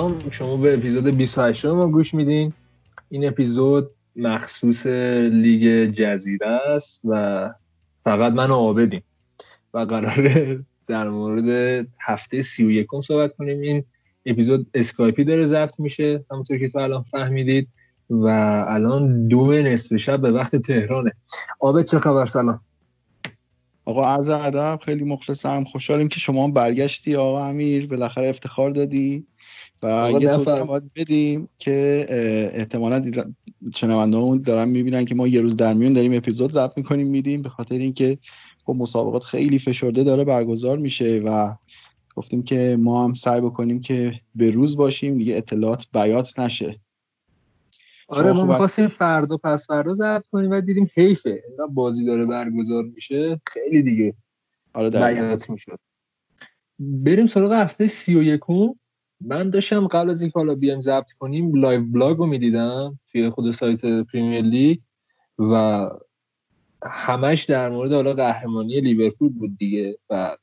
سلام شما به اپیزود 28 ما گوش میدین. این اپیزود مخصوص لیگ جزیره است و فقط من و عابدیم و قراره در مورد هفته سی و یکم صحبت کنیم. این اپیزود اسکایپی داره ضبط میشه همونطور که تو الان فهمیدید. و الان دو نصف شب به وقت تهرانه. عابد چه خبر؟ سلام. آقا عرض ادب خیلی مخلصم. خوشحالیم که شما برگشتی آقا امیر. بالاخره افتخار دادی. و یه توضیح باید بدیم که احتمالا شنوندهامون دارن می‌بینن که ما یه روز در میون داریم اپیزود ضبط می‌کنیم میدیم به خاطر اینکه خب مسابقات خیلی فشرده داره برگزار میشه و گفتیم که ما هم سعی بکنیم که به روز باشیم دیگه اطلاعات بیات نشه. آره ما می‌خواستیم فردا پس فردا ضبط کنیم و دیدیم حیفه بازی داره برگزار میشه خیلی دیگه آره بیات می‌شد. بریم سراغ هفته سی و یکم. من داشتم قبل از این حالا بیایم ضبط کنیم live blog رو می‌دیدم توی خود سایت پریمیر لیگ و همش در مورد حالا قهرمانی لیورپول بود دیگه و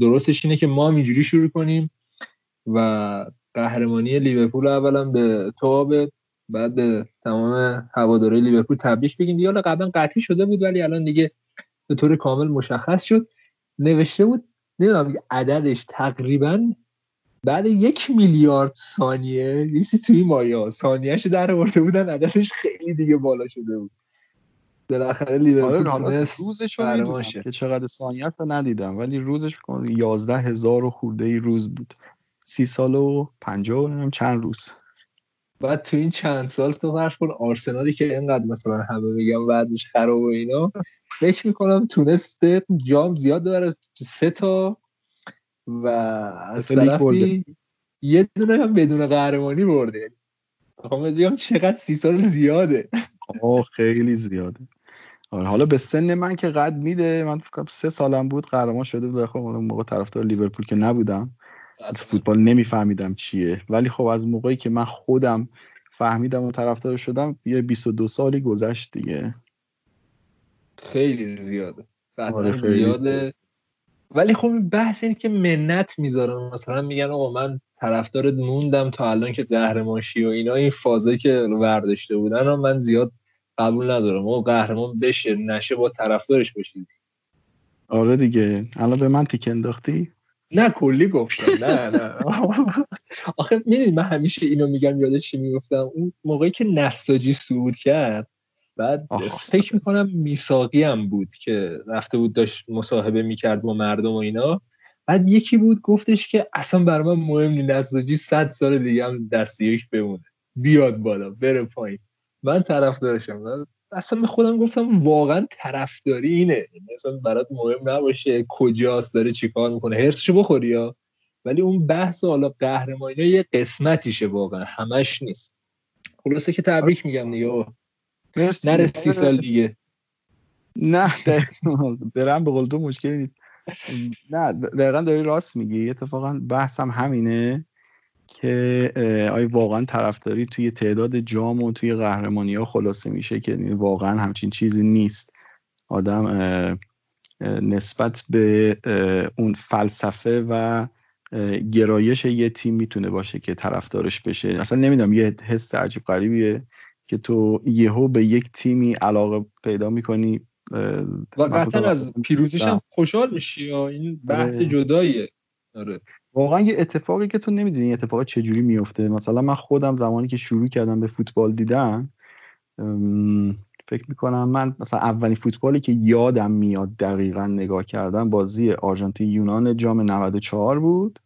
درستش اینه که ما اینجوری شروع کنیم و قهرمانی لیورپول اولا به تو بعد به تمام هواداری لیورپول تبریک بگیم. دیگه حالا قبلا قطعی شده بود ولی الان دیگه به طور کامل مشخص شد. نوشته بود نمی‌دونم عددش تقریبا بعد یک میلیارد ثانیه یه توی مایا ثانیهش در آورده بودن عددش خیلی دیگه بالا شده بود. بالاخره لیورپول آره روزش رو که چقدر ثانیه رو ندیدم ولی روزش یازده هزار و خورده ای روز بود. سی سال و پنجاه چند روز. بعد تو این چند سال تو فرض کن آرسنالی که اینقدر مثلا همه میگم بعدش خراب و اینا فکر می‌کنم تونسته جام زیاد داره سه تا و از طرفی یه دونه هم بدون قهرمانی برده. می‌خوام بگم چقدر سی سال زیاده. آه خیلی زیاده. آره، حالا به سن من که قد میده من فکر سه سالم بود قهرمان شده بود خب اون موقع طرفدار لیورپول که نبودم. از فوتبال نمیفهمیدم چیه. ولی خب از موقعی که من خودم فهمیدم و طرفدار شدم یه 22 سالی گذشت دیگه. خیلی زیاده. آره خیلی زیاده. ولی خب بحث اینه که منت می‌ذارن. مثلا میگن آقا من طرفدارت موندم تا الان که قهرمانشی و اینا این فازه که ورداشته بودن رو من زیاد قبول ندارم. او قهرمان بشه نشه با طرفدارش باشید آره دیگه. الان به من تیک انداختی؟ نه کلی گفتم. نه نه. آخه می‌دونی من همیشه اینو میگم یادش چی می‌گفتم؟ اون موقعی که نساجی صعود کرد بعد فکر می‌کنم میساقی هم بود که رفته بود داشت مصاحبه می‌کرد با مردم و اینا. بعد یکی بود گفتش که اصلا بر من مهم نیست نساجی صد سال دیگه هم دستیش بمونه. بیاد بالا بره پایین. من طرفدارشم. اصلا به خودم گفتم واقعا طرفداری اینه. مثلا برات مهم نباشه کجاست داره چیکار می‌کنه. هرسشو بخوری یا ولی اون بحث حالا قهرمانی یه قسمتیشه واقعا. همش نیست. خلاصه که تبریک میگم دیگه. نره سی سال دیگه. نه برم به قول تو مشکلی نیست. نه دقیقا داری راست میگی. اتفاقا بحثم همینه که آیا واقعا طرفداری توی تعداد جام و توی قهرمانی ها خلاصه میشه که واقعا همچین چیزی نیست. آدم نسبت به اون فلسفه و گرایش یه تیم می‌تونه باشه که طرفدارش بشه. اصلا نمی‌دونم یه حس عجیب غریبیه. که تو یهو به یک تیمی علاقه پیدا می‌کنی و قطعا از پیروزیش هم خوشحال میشی این بحث آره. جداییه. آره. واقعا یه اتفاقی که تو نمی‌دونی اتفاق چجوری میفته مثلا من خودم زمانی که شروع کردم به فوتبال دیدن فکر می‌کنم من مثلا اولین فوتبالی که یادم میاد دقیقا نگاه کردم بازی آرژانتین یونان جام 94 بود.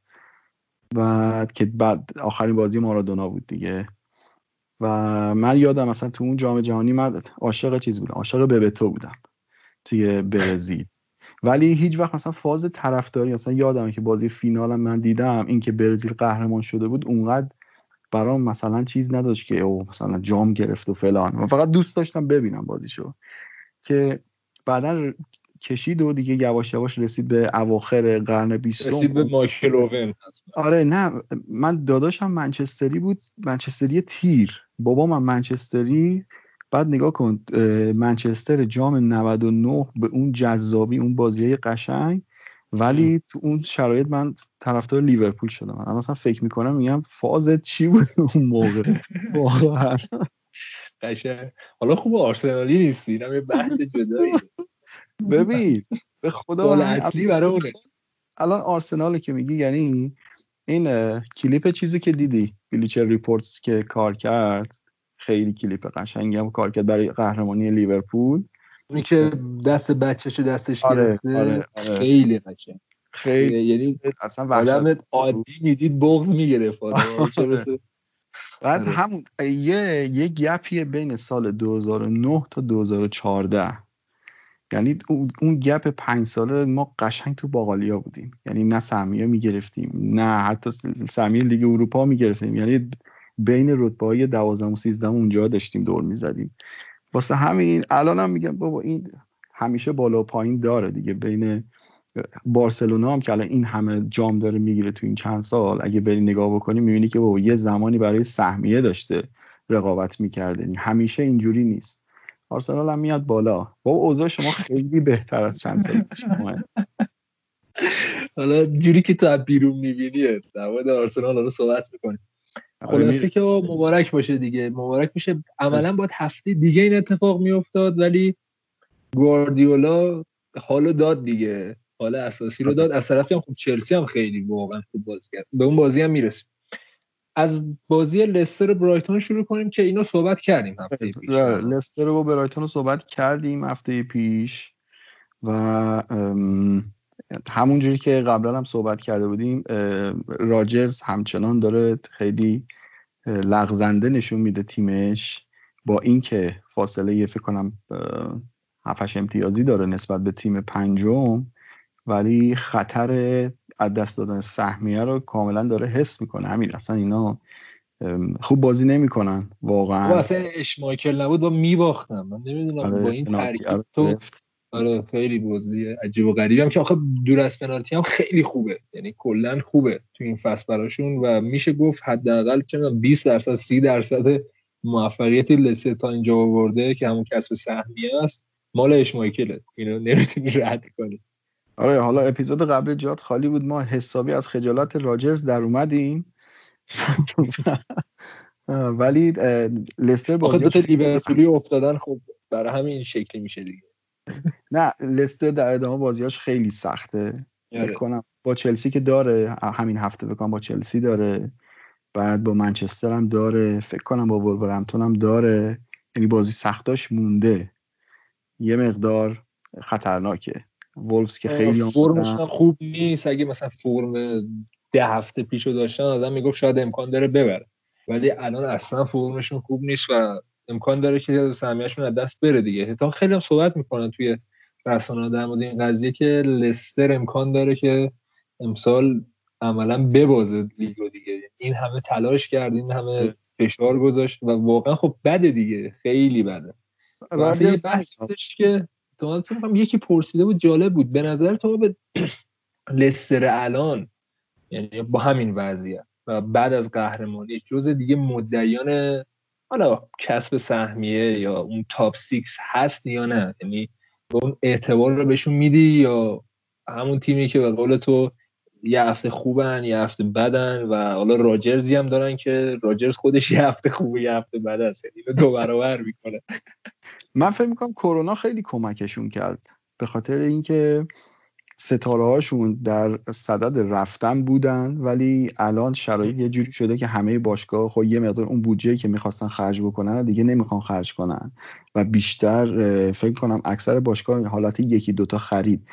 و که بعد آخرین بازی مارادونا بود دیگه. و من یادم مثلا تو اون جام جهانی من عاشق چیز بودم عاشق ببتو بودم توی برزیل. ولی هیچ وقت مثلا فاز طرفداری مثلا یادمه که بازی فینالم من دیدم اینکه برزیل قهرمان شده بود اونقدر برام مثلا چیز نداشت که او مثلا جام گرفت و فلان. من فقط دوست داشتم ببینم بازیشو. که بعدا کشید و دیگه یواش یواش رسید به اواخر قرن بیستم. رسید به مایکل اوون. آره نه من داداشم منچستری بود منچستری تیر. بابا من منچستری بعد نگاه کن منچستر جام 99 به اون جذابی اون بازی قشنگ ولی تو اون شرایط من طرفدار لیورپول شدم. من مثلا فکر می‌کنم میگم فازت چی بود اون موقع؟ واقعا. حالا خوب آرسنالی نیستی اینم یه بحث جدایی. ببین به خود اصلی برای اونه الان آرسنال که میگی یعنی این کلیپ چیزی که دیدی. Bleacher Reports که کار کرد خیلی کلیپ قشنگی هم کار کرد برای قهرمانی لیورپول. اونی که دست بچه‌شو دستش آره، گرفته آره، آره. خیلی قشنگ. خیلی یعنی اصلا آدم عادی می‌دید بغض می‌گرفت بعد آره. همون یه یه گپیه بین سال 2009 تا 2014 یعنی اون گپ پنج ساله ما قشنگ تو باقالیا بودیم. یعنی نه سهمیه می‌گرفتیم نه حتی سهمیه لیگ اروپا می‌گرفتیم. یعنی بین رتبه های دوازدهم و سیزدهم اونجا داشتیم دور می‌زدیم. واسه همین الان هم میگم بابا این همیشه بالا و پایین داره دیگه. بین بارسلونا هم که الان این همه جام داره می‌گیره تو این چند سال اگه بری نگاه بکنی می‌بینی که بابا یه زمانی برای سهمیه داشته رقابت می‌کرده. یعنی همیشه اینجوری نیست. آرسنال هم میاد بالا. بابا اوضاع شما خیلی بهتر از چند سال حالا جوری که تو از بیرون می‌بینی در مورد آرسنال حالا صحبت می‌کنیم. آره، خلاصه که مبارک باشه دیگه. مبارک میشه. عملا باید هفته دیگه این اتفاق میافتاد ولی گواردیولا حالو داد دیگه. حال اساسی رو داد. از طرفی هم خوب چلسی هم خیلی واقعا خوب بازی کرد. به اون بازی هم می‌رسیم. از بازی لستر و برایتون شروع کنیم که اینو صحبت کردیم هفته پیش. لستر و برایتون رو صحبت کردیم هفته پیش و همونجوری که قبلا هم صحبت کرده بودیم راجرز همچنان داره خیلی لغزنده نشون میده تیمش با اینکه فاصله فکر کنم هفتش امتیازی داره نسبت به تیم پنجم ولی خطر از دست دادن سهمیه رو کاملا داره حس می‌کنه. همین اصلا اینا خوب بازی نمی‌کنن واقعا. اصلا اشمایکل نبود با میباختم. من نمی‌دونم آره، با این ترکیب تو آره خیلی بازی عجیب و غریبی هم که آخه دور از پنالتی هم خیلی خوبه. یعنی کلا خوبه تو این فصل براشون و میشه گفت حداقل چه 20 درصد 30 درصد موفقیت لسه تا اینجا آورده که همون کسب سهمیه است. مال اشمایکله. اینو نمی‌تونی رد کنی. آره حالا اپیزود قبل جات خالی بود. ما حسابی از خجالت راجرز در اومدیم. ولی لستر بازی دو تا لیورپولی افتادن خب برای همین شکلی میشه دیگه. نه لستر در ادامه بازیاش خیلی سخته. آره. کنم با چلسی که داره همین هفته بکنم با چلسی داره. بعد با منچستر هم داره. فکر کنم با ولورهمپتون هم داره. یعنی بازی سختاش مونده. یه مقدار خطرناکه. وولفز که خیلی فرمش خوب نیست. اگه مثلا فرم ده هفته پیشو داشتن آدم می‌گفت شاید امکان داره ببره. ولی الان اصلا فرمشون خوب نیست و امکان داره که سهمیهشون از دست بره دیگه. تا خیلی هم صحبت می‌کنن توی رسانه در مورد این قضیه که لستر امکان داره که امسال عملا ببازه لیگو دیگه. این همه تلاش کرد این همه فشار گذاشت و واقعا خب بده دیگه. خیلی بده. یه بحث که تو یکی پرسیده بود جالب بود. به نظر تو به لستر الان یعنی با همین وضعیت و بعد از قهرمانی جز دیگه مدعیان حالا کسب سهمیه یا اون top six هست یا نه؟ یعنی اون اعتبار رو بهشون میدی یا همون تیمی که به قول تو یه هفته خوبن یه هفته بدن و حالا راجرزی هم دارن که راجرز خودش یه هفته خوبه یه هفته بد است. یعنی دو برابر می‌کنه. من فکر می‌کنم کرونا خیلی کمکشون کرد. به خاطر اینکه ستاره هاشون در صدد رفتن بودن ولی الان شرایط یه جوری شده که همه باشگاه خب یه مقدار اون بودجه که می‌خواستن خرج بکنن دیگه نمی‌خوان خرج کنن. و بیشتر فکر کنم اکثر باشگاه حالت یکی دوتا خرید.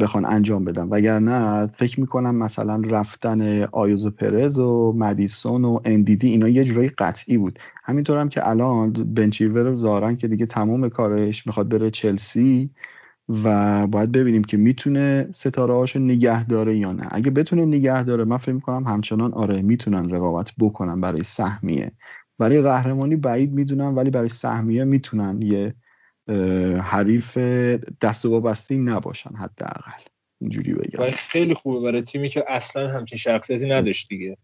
بخوان انجام بدن. وگرنه فکر می‌کنم مثلا رفتن آیوزو پرز و مدیسون و اندیدی اینا یه جورایی قطعی بود. همینطور هم که الان بنچیور زارن که دیگه تمام کارش می‌خواد بره چلسی و باید ببینیم که می‌تونه ستاره هاشو نگه داره یا نه. اگه بتونه نگه داره من فکر می‌کنم همچنان آره می‌تونن رقابت بکنن برای سهمیه. برای قهرمانی بعید می‌دونم ولی برای سهمیه می‌تونن یه حریف دست و وابسته نباشن حداقل. اینجوری بگم. خیلی خوبه برای تیمی که اصلا همچین شخصیتی نداشت دیگه.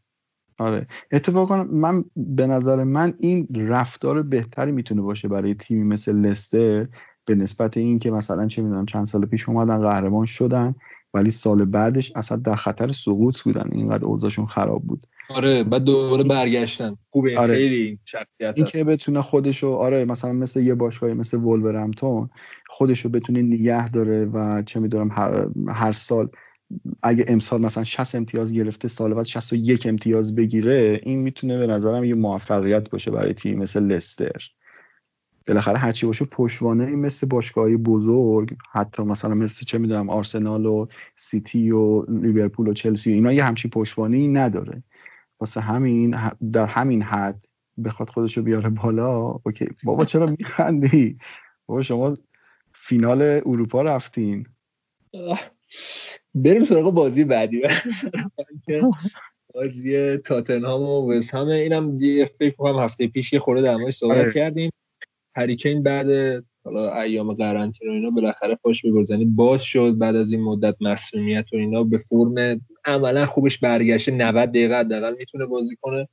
آره. اتفاقا من به نظر من این رفتار بهتری می‌تونه باشه برای تیمی مثل لستر به نسبت این که مثلا چه می‌دونم چند سال پیش اومدن قهرمان شدن ولی سال بعدش اصلا در خطر سقوط بودن. اینقدر اوضاعشون خراب بود. آره بعد دوباره برگشتن خوبه آره. خیلی شخصیت این که بتونه خودشو آره مثلا مثل یه باشگاهی مثل ولورهمپتون خودشو بتونه نگه داره و چه می‌دونم هر, هر سال اگه امسال مثلا 60 امتیاز گرفته سال بعد 61 امتیاز بگیره این می‌تونه به نظرم یه موفقیت باشه برای تیم مثل لستر. بالاخره هرچی باشه پشتوانه مثل باشگاهی بزرگ حتی مثلا مثل چه می‌دونم آرسنال و سیتی و لیورپول و چلسی و اینا یه همچین پشتوانه نداره. واسه همین در همین حد بخواد خودشو بیاره بالا اوکی. بابا چرا میخندی؟ بابا شما فینال اروپا رفتین. بریم سراغ بازی بعدی. بازی تاتنهام و وست همه. اینم فکر کنم هفته پیش یه خورده در صحبت آره. کردیم. هریکین بعد حالا ایام قرنطینه و اینا بالاخره پاش به باز شد بعد از این مدت مسئولیت و اینا به فرم عملا خوبش برگشته 90 دقیقه حداقل می‌تونه بازی کنه.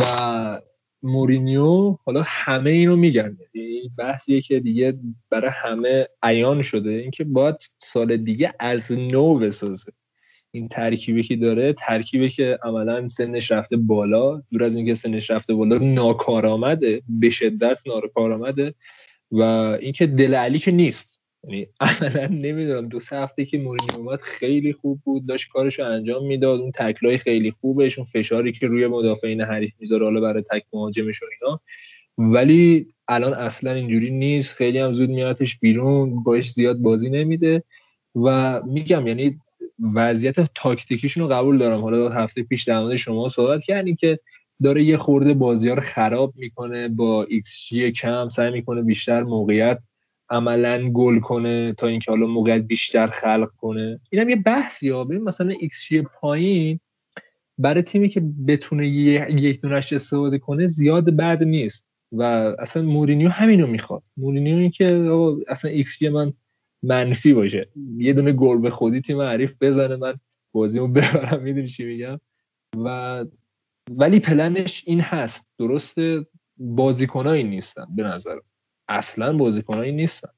و مورینیو حالا همه اینو میگن یعنی بحثیه که دیگه برای همه عیان شده اینکه باید سال دیگه از نو بسازه. این ترکیبی که داره ترکیبی که عملا سنش رفته بالا دور از اینکه سنش رفته بالا ناکارآمده به شدت ناکارآمده و اینکه دل علی که نیست. یعنی عملا نمی‌دونم دو سه هفته که مورینیو اومد خیلی خوب بود داشت کارش رو انجام می‌داد. اون تکلای خیلی خوبش اون فشاری که روی مدافعین حریف می‌ذاره حالا برای تک مهاجمش و اینا. ولی الان اصلا اینجوری نیست. خیلی هم زود میادش بیرون باش زیاد بازی نمیده. و میگم یعنی وضعیت تاکتیکیشون رو قبول دارم. حالا هفته پیش در مورد شما صحبت کردیم که داره یه خورده بازی ها رو خراب می‌کنه با ایکس جی کم سعی می‌کنه بیشتر موقعیت عملا گل کنه تا اینکه حالا موقعیت بیشتر خلق کنه. اینم یه بحثی ها ببین مثلا ایکس پایین برای تیمی که بتونه یک دونش استفاده کنه زیاد بد نیست. و اصلا مورینیو همینو می‌خواد. مورینیو این که اصلا ایکس من منفی باشه. یه دونه گل به خودی تیم حریف بزنه من بازیمو ببرم. می‌دونی چی میگم؟ و ولی پلنش این هست. درسته؟ بازیکنایی نیستن به نظر اصلا بازیکنایی نیستن.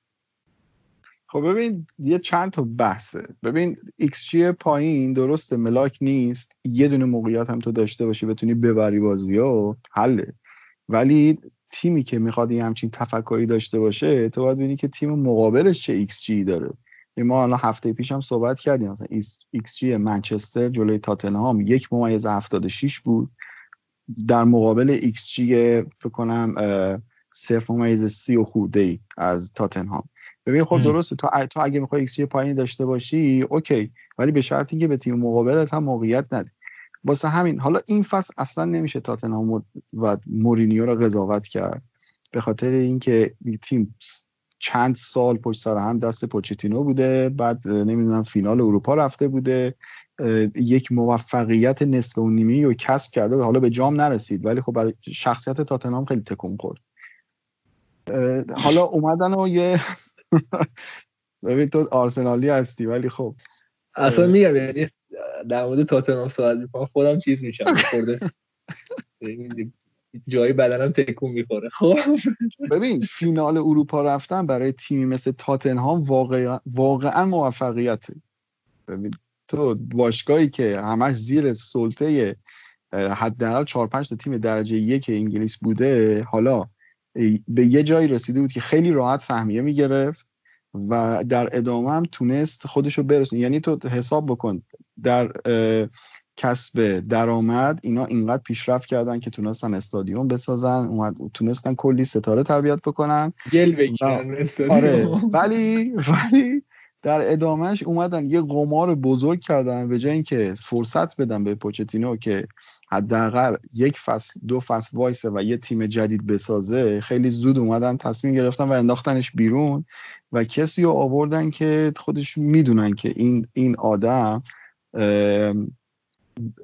خب ببین یه چند تا بحثه. ببین ایکس جی پایین درسته ملاک نیست. یه دونه موقعیت هم تو داشته باشی بتونی ببری بازی و حله. ولی تیمی که می‌خواد یه همچین تفکری داشته باشه تو باید ببینی که تیم مقابلش چه ایکس جی داره. ما الان هفته پیش هم صحبت کردیم. مثلا ایکس جی منچستر جلوی تاتنهام یک ممیز 76 بود. در مقابل ایکس جی فکر کنم صفر ممیز سی و خورده ای از تاتنهام. ببین خب درسته تو, تو اگه می‌خوای ایکس جی پایینی داشته باشی okay ولی به شرطی که به تیم مقابلت هم موقعیت ندی واسه همین حالا این فصل اصلا نمیشه تاتنهام و مورینیو رو قضاوت کرد. به خاطر اینکه تیم چند سال پشت سر هم دست پوچتینو بوده بعد نمی‌دونم فینال اروپا رفته بوده. یک موفقیت نصف و نیمی رو کسب کرده حالا به جام نرسید. ولی خب برای شخصیت تاتنهام خیلی تکون خورد. حالا اومدن و یه ببین تو آرسنالی هستی ولی خب اصلا میگم یعنی در مورد تاتنهام صحبت می‌کنم خودم چیز میشم خورده جایی بدنم تکون می‌خوره. خب. ببین فینال اروپا رفتن برای تیمی مثل تاتنهام واقعا واقعا موفقیته. ببین تو باشگاهی که همش زیر سلطه حداقل 4 5 تا تیم درجه یک انگلیس بوده حالا به یه جایی رسیده بود که خیلی راحت سهمیه می‌گرفت و در ادامه هم تونست خودش رو برسونه. یعنی تو حساب بکن در کسب درآمد اینا اینقدر پیشرفت کردن که تونستن استادیوم بسازن اومد تونستن کلی ستاره تربیت بکنن. گل بگیرن آره ولی ولی در ادامهش اومدن یه قمار بزرگ کردن به جای اینکه فرصت بدن به پوچتینو که حداقل یک فصل دو فصل وایسه و یه تیم جدید بسازه خیلی زود اومدن تصمیم گرفتن و انداختنش بیرون و کسی رو آوردن که خودش می‌دونن که این این آدم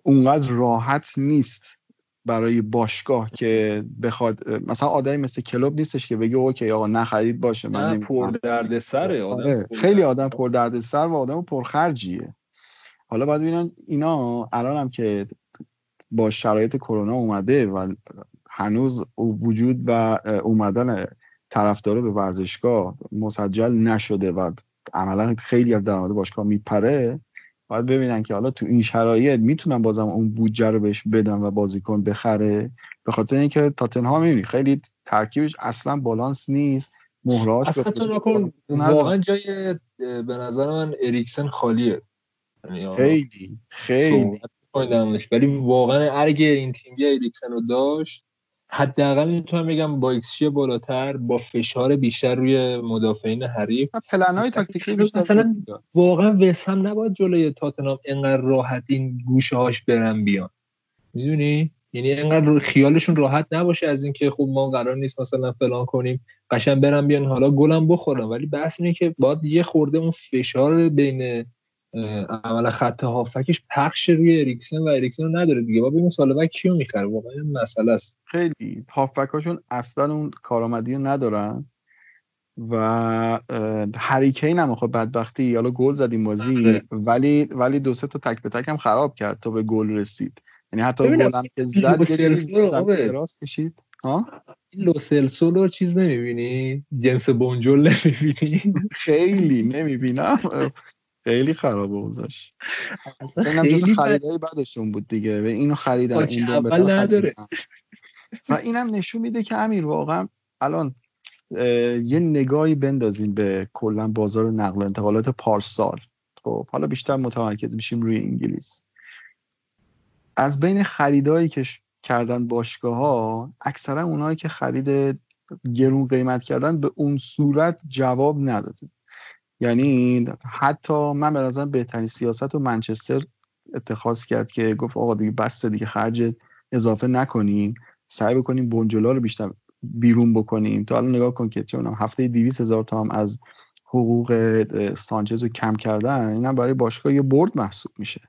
اونقدر راحت نیست. برای باشگاه که بخواد مثلا آدمی مثل کلوب نیستش که بگه اوکی آقا نخرید باشه من پر درد سره آدم خیلی آدم پر درد سر و آدم پرخرجیه. حالا باید ببینن اینا الان هم که با شرایط کرونا اومده و هنوز وجود و اومدن طرفدارا به ورزشگاه مسجل نشده و عملا خیلی از درآمد باشگاه میپره باید ببینن که حالا تو این شرایط می‌تونن بازم اون بودجه رو بهش بدن و بازیکن بخره. به خاطر اینکه تاتنهام می‌بینی خیلی ترکیبش اصلا بالانس نیست. مهراش اصلا تو واقعا جای به نظر من اریکسن خالیه. یعنی خیلی خیلی. ولی واقعا اگه این تیم بیا اریکسن رو داشت. حداقل می‌تونم بگم با ایکسشی بالاتر با فشار بیشتر روی مدافعین حریف. پلن های تاکتیکی بیشتر مثلا واقعا وسم نباید جلوی تاتنام انقدر راحت این گوشه هاش برن بیان. می‌دونی؟ یعنی انقدر خیالشون راحت نباشه از اینکه خب ما قرار نیست مثلا فلان کنیم قشن برن بیان حالا گلم بخورن ولی بحث اینه که باید یه خورده اون فشار بین عمل خط هافکش پخش روی اریکسن و اریکسن رو نداره دیگه. با ببینیم سال بعد کیو می‌خره؟ واقعا مسئله است. خیلی. هافبک اصلا اون کارآمدی رو ندارن و هریکین هم خب بدبختی. حالا گل زدیم بازی آره. ولی ولی دو سه تا تک به تک هم خراب کرد تا به گل رسید. یعنی حتی گلم که زد راست کشید. ها لوسلسو رو چیز نمی‌بینی؟ جنس بونجول نمی‌بینی؟ خیلی نمی‌بینم. خیلی خرابه اوضاعش. اصلا خیلی خریدای بعدشون بود دیگه و اینو خریدن این اول نداره. و اینم نشون میده که امیر واقعا الان یه نگاهی بندازیم به کلا بازار نقل و انتقالات پارسال. خب حالا بیشتر متمرکز میشیم روی انگلیس. از بین خریدایی که کردن باشگاه ها اکثرا اونایی که خرید گرون قیمت کردن به اون صورت جواب نداده یعنی حتی من به نظرم بهترین سیاست رو منچستر اتخاذ کرد که گفت آقا دیگه بسته دیگه خرج اضافه نکنیم سعی بکنیم بنجلا رو بیشتر بیرون بکنیم تو الان نگاه کن که چونم هفته 200 هزار تا هم از حقوق سانچز رو کم کردن اینم برای باشگاه یه برد محسوب میشه.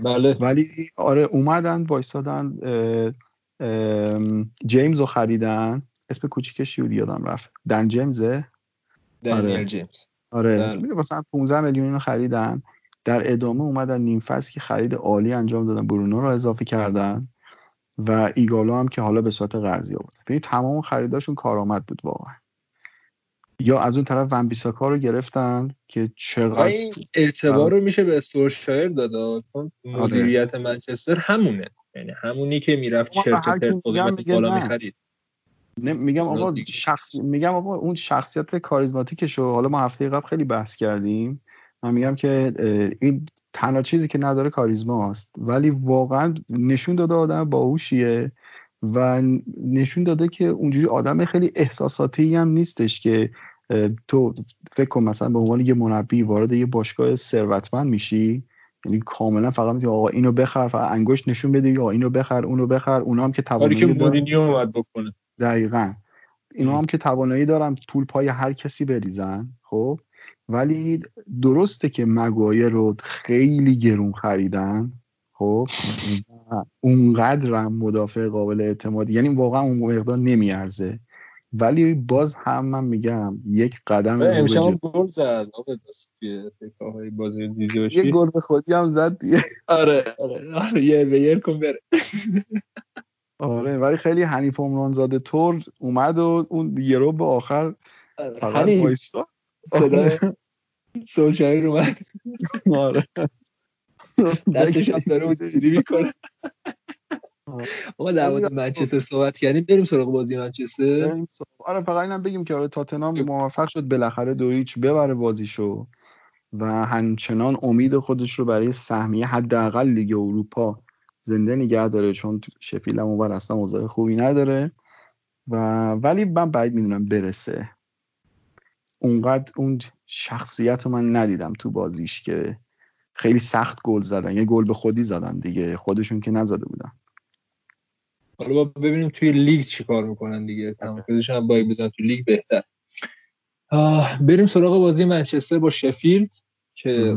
بله. ولی آره اومدن وایسادن جیمز رو خریدن. اسم کوچیکش یادم رفت. دن جیمزه؟ دنیل جیمز. آره. بله. مثلا 15 میلیون رو خریدن. در ادامه اومدن نیم فصل که خرید عالی انجام دادن برونو رو اضافه کردن و ایگالو هم که حالا به صورت قرضی آورد یعنی تمام خریداشون کارآمد بود واقعا. یا از اون طرف ون بیساکا رو گرفتن که چقدر اعتبار رو میشه به استورشایر داد آره. مدیریت منچستر همونه. یعنی همونی که می‌رفت چرت پرت بالا می‌خرید. میگم آقا شخص میگم آقا اون شخصیت کاریزماتیکش رو حالا ما هفته قبل خیلی بحث کردیم. من میگم که این تنها چیزی که نداره کاریزما است. ولی واقعا نشون داده آدم باهوشیه و نشون داده که اونجوری آدم خیلی احساساتی هم نیستش که تو فکر کن مثلا به عنوان یه مربی وارد یه باشگاه ثروتمند میشی. یعنی کاملا فقط میگه آقا اینو بخر فقط انگشت نشون بده یا اینو بخر اونو بخر اونا هم که توانایی که مورینیو اومد بکنه. دقیقا. اینا هم که توانایی دارن پول پای هر کسی بریزن خب؟ ولی درسته که مگایر رو خیلی گرون خریدن خب؟ اونقدر هم مدافع قابل اعتماد یعنی واقعا اون مقدار نمیارزه. ولی باز هم من میگم یک قدم امشب گل زد بازی یه گل به خودی هم زد آره آره آره یه به یه کن بره. آره ولی خیلی حنیف عمرانزاده تور اومد و اون رو به آخر آره، فقط وایسا صدای سولشایر اومد. آره. دستش هم داره اونجوری می‌کنه. آقا در مورد منچستر صحبت کردیم. بریم سراغ بازی منچستر. آره فقط اینم بگیم که آره تاتنهام موفق شد بالاخره دو هیچ ببره بازیشو و همچنان امید خودش رو برای سهمیه حداقل لیگ اروپا زنده نگه داره چون شفیل هم اونور اصلا اوضاع خوبی نداره. و ولی من بعید می‌دونم برسه. اونقدر اون شخصیت رو من ندیدم تو بازیش که خیلی سخت گل زدن. یه گل به خودی زدن دیگه. خودشون که نزده بودن. حالا ببینیم توی لیگ چی کار می‌کنن دیگه. تمرکزش هم باید بذارن توی لیگ بهتر. بریم سراغ بازی منچستر با شفیلد که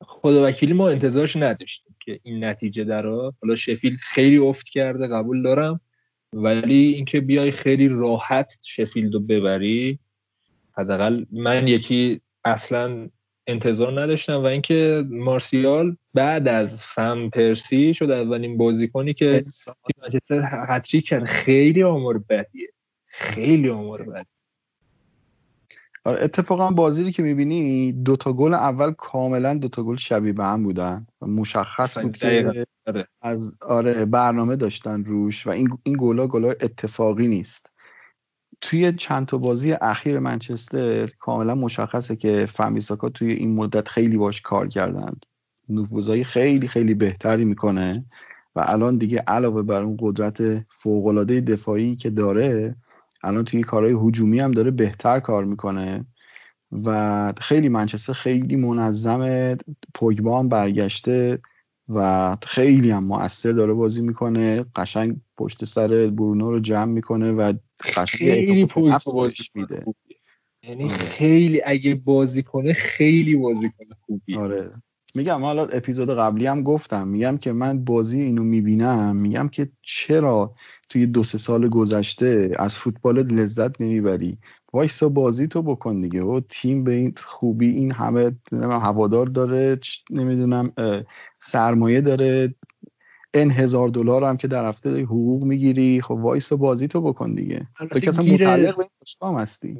خدا وکیلی ما انتظارش نداشتیم. که این نتیجه در حالا شفیلد خیلی افت کرده قبول دارم. ولی اینکه بیای خیلی راحت شفیلد رو ببری حداقل من یکی اصلا انتظار نداشتم. و اینکه مارسیال بعد از فن پرسی شد اولین بازیکنی که تیم منچستر هتریک کرد. خیلی آمار بدیه. خیلی آمار بدیه. اتفاقا بازی که می‌بینی دوتا گل اول کاملا دوتا گل شبیه به هم بودن. مشخص بود که آره. از آره برنامه داشتن روش و این این گلا گلا اتفاقی نیست. توی چند تا بازی اخیر منچستر کاملا مشخصه که فامیساکا توی این مدت خیلی باش کار کردن. نفوذهای خیلی خیلی بهتری می‌کنه و الان دیگه علاوه بر اون قدرت فوقالعاده دفاعی که داره الان توی کارهای هجومی هم داره بهتر کار می‌کنه و خیلی منچستر خیلی منظم پوگبا هم برگشته و خیلی هم مؤثر داره بازی می‌کنه. قشنگ پشت سر برونو رو جمع می‌کنه و خیلی بازی میده. یعنی آره. خیلی اگه بازی کنه خیلی بازی کنه خوبی آره. میگم حالا اپیزود قبلی هم گفتم میگم که من بازی اینو می‌بینم میگم که چرا توی دو سه سال گذشته از فوتبال لذت نمی‌بری؟ وایسا بازی تو بکن دیگه. و تیم به این خوبی این همه هوادار داره نمی‌دونم سرمایه داره. ان هزار دلار هم که در هفته حقوق می‌گیری. خب وایسا بازی تو بکن دیگه. تو که اصلا متعلق به این هستی.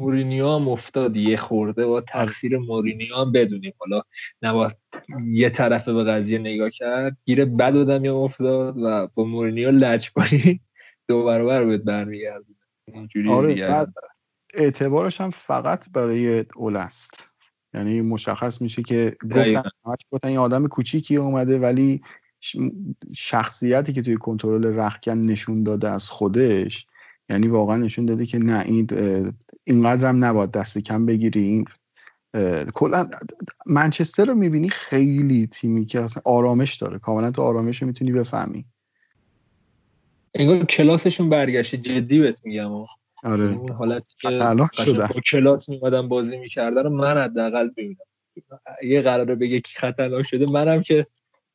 مورینیو هم افتاد یه خورده با تقصیر مورینیو هم بدونیم. حالا نباید یه طرفه به قضیه نگاه کرد گیره بد آدم یا افتاد و با مورینیو لجبانی دو برابر بهت برمیگردونه. آره اعتبارش هم فقط برای اول است یعنی مشخص میشه که گفتن گفتن این آدم کوچیکی اومده ولی شخصیتی که توی کنترل رخکن نشون داده از خودش یعنی واقعا نشون داده که نه این اینقدر هم نباید دست کم بگیری. این کلا منچستر رو می‌بینی خیلی تیمی که اصلا آرامش داره. کاملا تو آرامش رو می‌تونی بفهمی. انگار کلاسشون برگشته. جدی بهت میگم. آره. اون حالت که با کلاس میمادن بازی می‌کردن رو من حداقل ببینم. یه قراره بگه کی خطرناک شده. منم که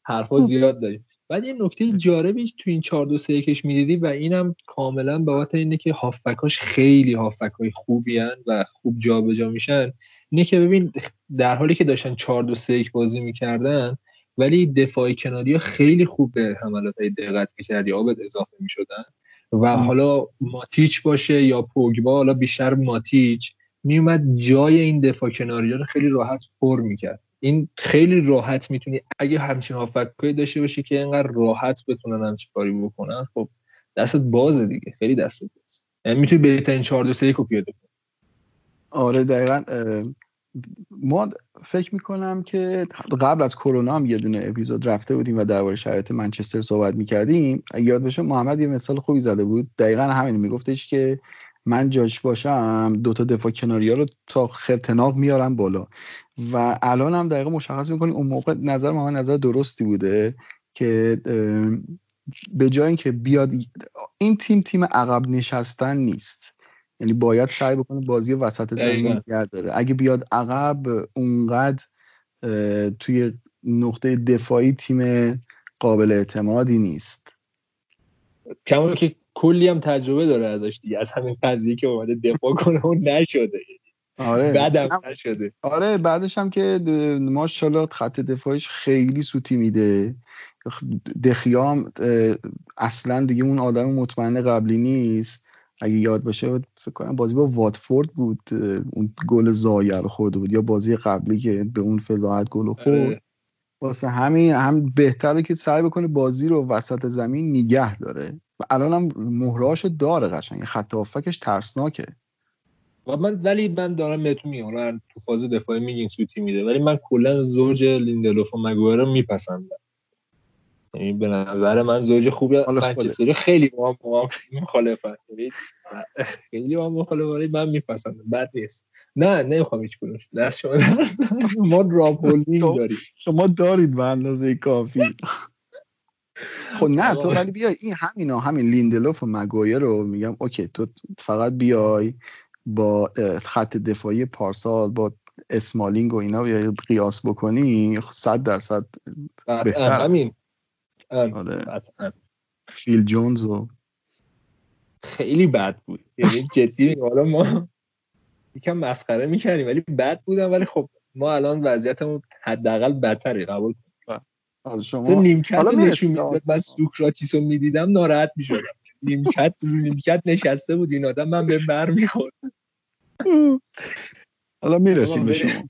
حرفا زیاد داریم. بعد یه نکته جالبی تو این 4 2 3 1 می‌دیدی و اینم کاملا بابت اینه که هافبکاش خیلی هافبکای خوبی هن و خوب جابجا جا میشن. اینه که ببین در حالی که داشتن 4 2 3 1 بازی می‌کردن ولی دفاع کناری ها خیلی خوب به حملات های دقت می‌کرد یا آبد اضافه می‌شدن. و حالا ماتیچ باشه یا پوگبا حالا بیشتر ماتیچ میومد جای این دفاع کناری رو خیلی راحت پر می‌کرد. این خیلی راحت می‌تونی اگه همچین هافکایی داشته باشی که اینقدر راحت بتونن همچین کاری بکنن خب دستت بازه دیگه خیلی دستت بازه. یعنی می‌تونی بهترین 4 2 3 پیاده کنی. آره دقیقا ما فکر می‌کنم که قبل از کرونا هم یه دونه اپیزود رفته بودیم و درباره شرایط منچستر صحبت می‌کردیم. یاد بشه محمد یه مثال خوبی زده بود. دقیقا همین میگفتش که من جاش باشم دوتا دفاع کناری ها رو تا خرتناق میارم بالا. و الان هم دقیقا مشخص می‌کنی اون موقع نظر ما نظر درستی بوده که به جای اینکه بیاد این تیم تیم عقب نشستن نیست. یعنی باید سعی بکنه بازی وسط زمین نگه داره. اگه بیاد عقب اونقدر توی نقطه دفاعی تیم قابل اعتمادی نیست. کما که کلی هم تجربه داره ازش دیگه. از همین قضیه که اومده دفاع کنه و نشده. آره. بعدم نشده. آره بعدش هم که ماشاءالله خط دفاعش خیلی سوتی میده. دخیام اصلا دیگه اون آدم مطمئن قبلی نیست. اگه یاد باشه فکر کنم بازی با واتفورد بود. اون گل زایر خورده بود. یا بازی قبلی که به اون فضاحت گل خورد آره. واسه همین هم بهتره که سعی بکنه بازی رو وسط زمین نگه داره. و الان هم مهراشو داره قشنگ. خط هافکش ترسناکه. و من ولی من دارم بهتون میگم تو فاز دفاعی میگین سوتی میده ولی من کلا زوج لیندلوف و مگوئر رو میپسندم. یعنی به نظر من زوج خوبی منچستری خیلی با هم مخالفن. یعنی خیلی با مخالفن من میپسندم. بد نیست. نه نمی‌خوام هیچ کدومش دست شما ما داریم. شما دارید به اندازه کافی. خب نه تو ولی بیای این همینا همین لیندلوف و مگایر رو میگم okay تو فقط بیای با خط دفاعی پارسال با اسمالینگ و اینا بیای قیاس بکنی صد درصد بهتر همین. آره. فیل جونز و خیلی بد بود. یعنی جدی حالا ما یکم مسخره می‌کردیم ولی بد بودم ولی خب ما الان وضعیتمون حداقل بدتره قبول شما نیمکت نشون می‌داد من سوکراتیس رو می‌دیدم ناراحت می‌شدم. نیمکت رو نیمکت نشسته بود این آدم من به بر می‌خورد. حالا می‌رسیم به شما.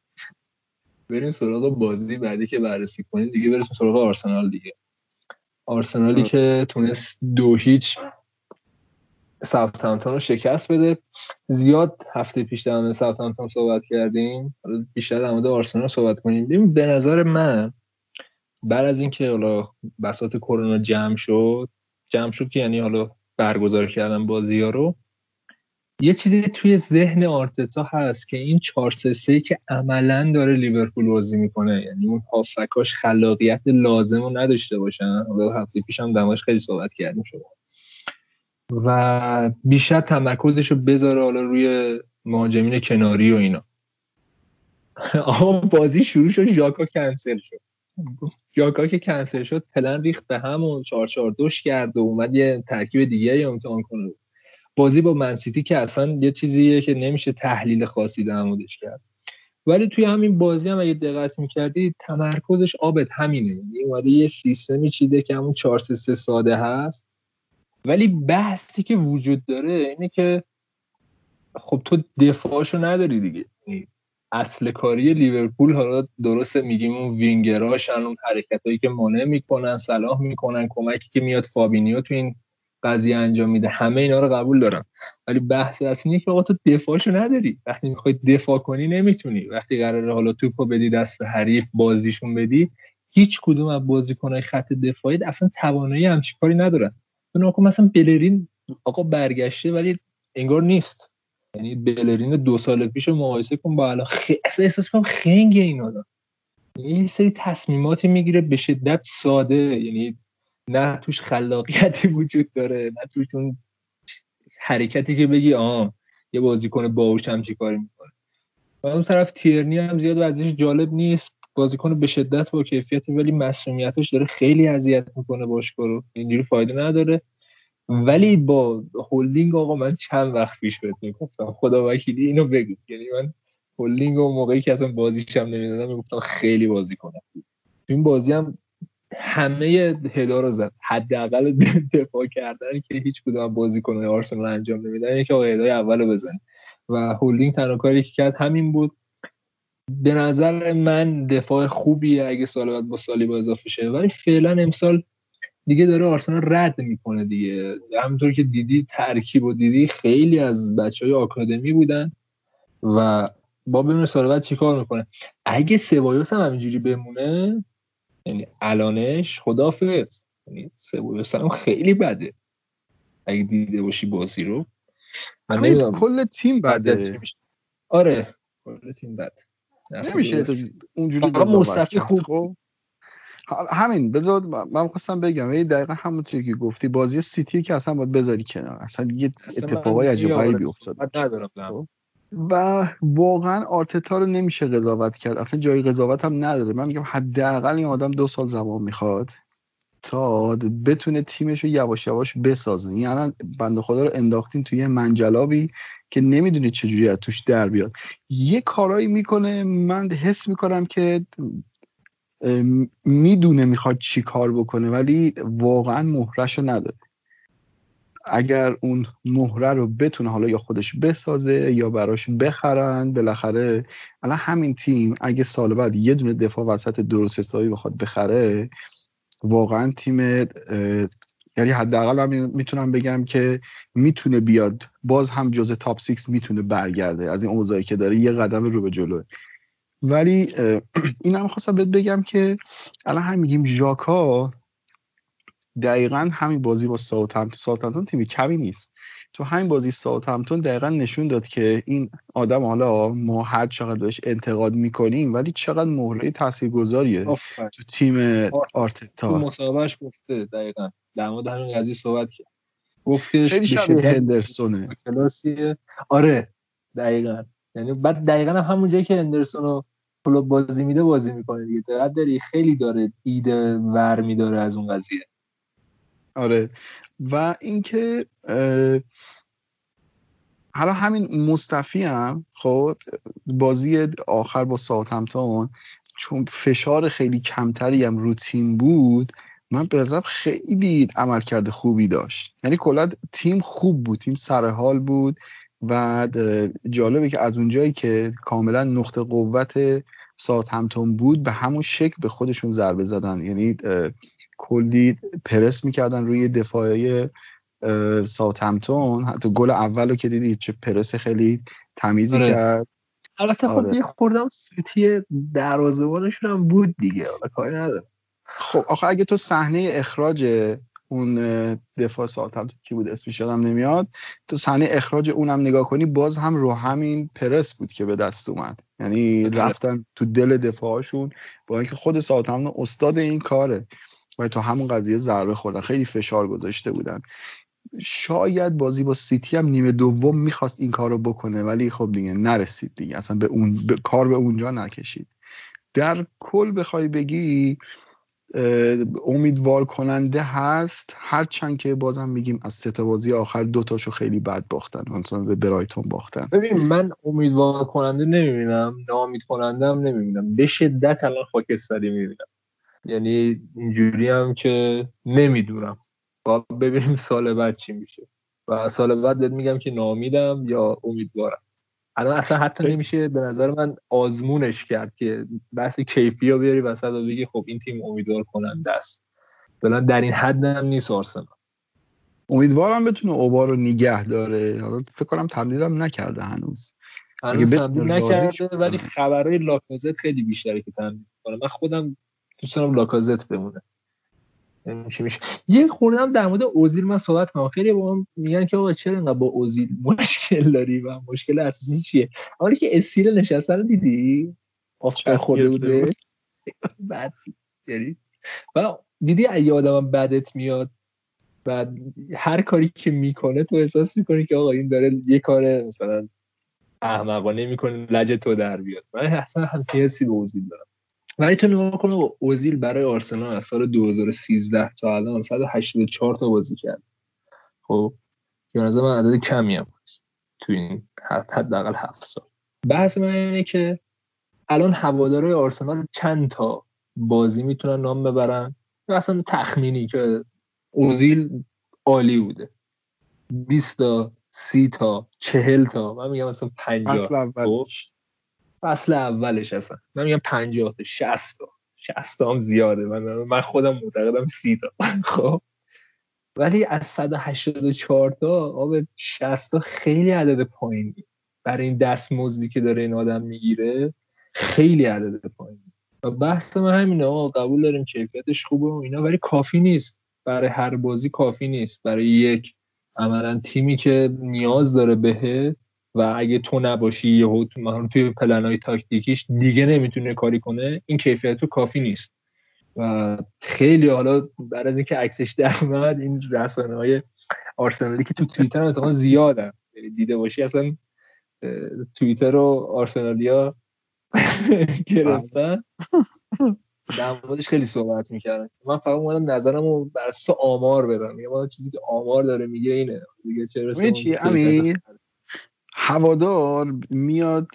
بریم سراغ بازی بعدی که بررسی کنیم. دیگه برسیم سراغ آرسنال دیگه. آرسنالی که تونست دو هیچ ساوثهمپتون رو شکست بده. زیاد هفته پیش در مورد ساوثهمپتون صحبت کردیم. حالا بیشتر در مورد آرسنال صحبت کنیم. ببین به نظر من بعد از اینکه حالا بساط کرونا جمع شد جمع شد که یعنی حالا برگزار کردن بازی ها رو یه چیزی توی ذهن آرتتا هست که این 4 3 که عملا داره لیورپول بازی می‌کنه. یعنی اون هافکاش خلاقیت لازم رو نداشته باشن. حالا هفته پیش هم دماش خیلی صحبت کردیم شما. و بیشتر تمرکزش رو بذاره حالا روی مهاجمین کناری و اینا. اما بازی شروع شد ژاکا کنسل شد. ژاکا که کنسل شد پلن ریخت به هم و 4 4 دوش کرد و اومد یه ترکیب دیگه ای امتحان کنه. بازی با منسیتی که اصلا یه چیزیه که نمیشه تحلیل خاصی در موردش کرد. ولی توی همین بازی هم اگه دقت می‌کردی تمرکزش آبت همینه. یعنی اومده یه سیستمی چیده که همون 4 3 ساده هست. ولی بحثی که وجود داره اینه که خب تو دفاعشو نداری دیگه. یعنی اصل کاری لیورپول حالا درسته میگیم اون اون حرکت هایی که مانع می‌کنن صلاح می‌کنن کمکی که میاد فابینیو تو این قضیه انجام میده همه اینا رو قبول دارم. ولی بحث اصلی که آقا تو دفاعشو نداری. وقتی می‌خوای دفاع کنی نمی‌تونی. وقتی قراره حالا توپو بدی دست حریف بازیشون بدی هیچ کدوم از بازیکنهای خط دفاعی اصلا توانایی همچین کاری ندارن. تو مثلا بلرین آقا برگشته ولی انگار نیست. یعنی بلرین دو سال پیش مقایسه کن با الان. خ... اصلا احساس کنم خنگ این آدم. یه سری تصمیماتی می‌گیره به شدت ساده. یعنی نه توش خلاقیتی وجود داره نه توش اون حرکتی که بگی آه یه بازیکن باهوش هم چی کاری می‌کنه. و اون طرف تیرنی هم زیاد وضعیش جالب نیست. بازیکن به شدت با کیفیت ولی مسئولیتش داره خیلی اذیت می‌کنه باشگاه رو. اینجوری فایده نداره. ولی با هولدینگ آقا من چند وقت پیش بهت می‌گفتم. خدا وکیلی اینو بگو. یعنی من هولدینگ و موقعی که اصلا بازیش هم نمی‌دادم می‌گفتم خیلی بازی کنم. این بازی هم همه هدا رو زد. حداقل دفاع کردن که هیچ کدوم بازیکنان آرسنال انجام نمیدن. که آقا هدای اول رو بزنه. و هولدینگ تنها کاری که کرد همین بود. به نظر من دفاع خوبیه اگه سال بعد با سالی با اضافه شه. ولی فعلا امسال دیگه داره آرسنال رد می‌کنه دیگه. همونطور که دیدی ترکیب و دیدی خیلی از بچه های آکادمی بودن و با ببینیم سال چیکار می‌کنه؟ اگه سوایوس هم همینجوری بمونه یعنی الانش خدافظ. یعنی سوایوس هم خیلی بده. اگه دیده باشی بازی رو. من کل تیم بده. آره کل تیم بده. نمیشه اونجوری مصطفی خوب خب؟ همین بذار من خواستم بگم ای دقیقا همونطوری که گفتی بازی سیتی که اصلا باید بذاری کنار. اصلا یه اتفاقای عجیب غریبی افتاد خب؟ و واقعا آرتتا رو نمیشه قضاوت کرد. اصلا جای قضاوت هم نداره. من میگم حداقل این آدم دو سال زمان می‌خواد تا بتونه تیمش رو یواش یواش بسازه. یعنی بنده خدا رو انداختین توی منجلابی که نمی‌دونه چجوری از توش در بیاد. یه کارایی می‌کنه من حس می‌کنم که می‌دونه می‌خواد چی کار بکنه ولی واقعا مهرش رو نداره. اگر اون مهره رو بتونه حالا یا خودش بسازه یا براش بخرن بالاخره الان همین تیم اگه سال بعد یه دونه دفاع وسط درست حسابی بخواد بخره واقعا تیم یعنی حداقل من می‌تونم بگم که می‌تونه بیاد. باز هم جز top 6 می‌تونه برگرده از این اوضاعی که داره. یه قدم رو به جلو ولی این هم خواستم بهت بگم که الان هم میگیم ژاکا دقیقا همین بازی با ساوثهمپتون ساوثهمپتون تیمی کمی نیست. تو همین بازی ساوثهمپتون دقیقا نشون داد که این آدم حالا ما هر چقدر بهش انتقاد می‌کنیم ولی چقدر مهره تاثیرگذاریه تو تیم آرتتا. تو مصاحبهش گفته دقیقا. در مورد همین قضیه صحبت کرد. گفتش خیلی شبیه هندرسونه. آره دقیقا. یعنی بعد دقیقا هم همون جایی که هندرسون رو بازی میده بازی می‌کنه دیگه. دقیقا داری خیلی داره ایده ور میداره از اون قضیه. آره. و اینکه حالا همین مصطفی هم خب بازی آخر با ساوثهمپتون چون فشار خیلی کمتری هم روتین بود من به خیلی عمل کرده خوبی داشت. یعنی کلا تیم خوب بود تیم سر حال بود. و جالبه که از اونجایی که کاملا نقطه قوت همتون بود به همون شکل به خودشون ضربه زدن. یعنی کلی پرس می‌کردن روی دفاعی همتون حتی گل اول رو که دیدی چه پرس خیلی تمیزی آره. کرد. البته خب آره. یه خوردم سوتی دروازه‌بانشون هم بود دیگه. کاری نداره خب آخه اگه تو صحنه اخراج اون دفاع هم کی بود؟ اسمش یادم نمیاد. تو صحنه اخراج اونم نگاه کنی باز هم رو همین پرس بود که به دست اومد. یعنی آره. رفتن تو دل دفاعشون با اینکه خود ساوثهمپتون استاد این کاره. و تو همون قضیه ضربه خوردن. خیلی فشار گذاشته بودن. شاید بازی با سیتی هم نیمه دوم می‌خواست این کار رو بکنه ولی خب دیگه نرسید دیگه. اصلا به اون به کار به اونجا نکشید. در کل بخوای بگی امیدوار کننده هست. هرچند که بازم میگیم از سه بازی آخر دوتاشو خیلی بد باختن. مثلا به برایتون باختن. ببین من امیدوار کننده نمی‌بینم. ناامید کننده هم نمی‌بینم. به شدت الان خاکستری می‌بینم. یعنی اینجوری هم که نمی‌دونم. با ببینیم سال بعد چی میشه. و سال بعد میگم که نامیدم یا امیدوارم. الان اصلا حتی نمیشه به نظر من آزمونش کرد که بحث کیفی رو بیاری وسط و بگی خب این تیم امیدوار کننده است. بلان در این حد هم نیست آرسنال. امیدوارم بتونه اوبا رو نگه داره. حالا فکر کنم تمدیدم نکرده هنوز. هنوز تمدید نکرده ولی خبرهای لاکازت خیلی بیشتره که تمدید کنه. من خودم دوست دارم لاکازت بمونه. چی میشه. یه خوردم در مورد اوزیل من صحبت کنم. خیلی با من میگن که آقا چرا انقدر با اوزیل مشکل داری و مشکل اساسی چیه؟ حالی که اسیل نشسته رو دیدی؟ آفتر خورده بوده؟ بعد یعنی و دیدی اگه آدم بدت میاد و هر کاری که می‌کنه تو احساس می‌کنی که آقا این داره یه کار مثلا احمقانه می‌کنه لجه تو در بیاد. من اصلا همچین حسی به اوزیل دارم. ولی تو نگاه کنه اوزیل برای آرسنال از سال 2013 تا الان 184 تا بازی کرد. خب که من عدد کمی هم هست تو این حداقل هفت سال. بحث من اینه که الان هوادارهای آرسنال چند تا بازی می‌تونن نام ببرن؟ اصلا تخمینی که اوزیل عالی بوده. 20 تا 30 تا 40 تا من میگم مثلا 50 فصل اولش هستن من میگم 50 تا 60 تا. 60 تا هم زیاده. من من خودم معتقدم 30 تا. خب. ولی از 184 تا آب 60 تا خیلی عدد پایینی برای این دستمزدی که داره این آدم می‌گیره خیلی عدد پایینی و بحث من همینه آقا قبول داریم کیفیتش خوبه و اینا ولی کافی نیست. برای هر بازی کافی نیست. برای یک عملا تیمی که نیاز داره بهت و اگه تو نباشی یهو تو توی پلنهای تاکتیکیش دیگه نمی‌تونه کاری کنه این کیفیت تو کافی نیست. و خیلی حالا بعد از اینکه عکسش در اومد این رسانه های آرسنالی که تو توییتر هم اتفاقا زیادن. یعنی دیده باشی اصلا توییتر رو آرسنالیا گرفتن. در موردش خیلی صحبت می‌کردن. من فقط اومدم نظرم رو بر آمار بدم. یه چیزی که آمار داره میگه اینه. دیگه چرا هوادار میاد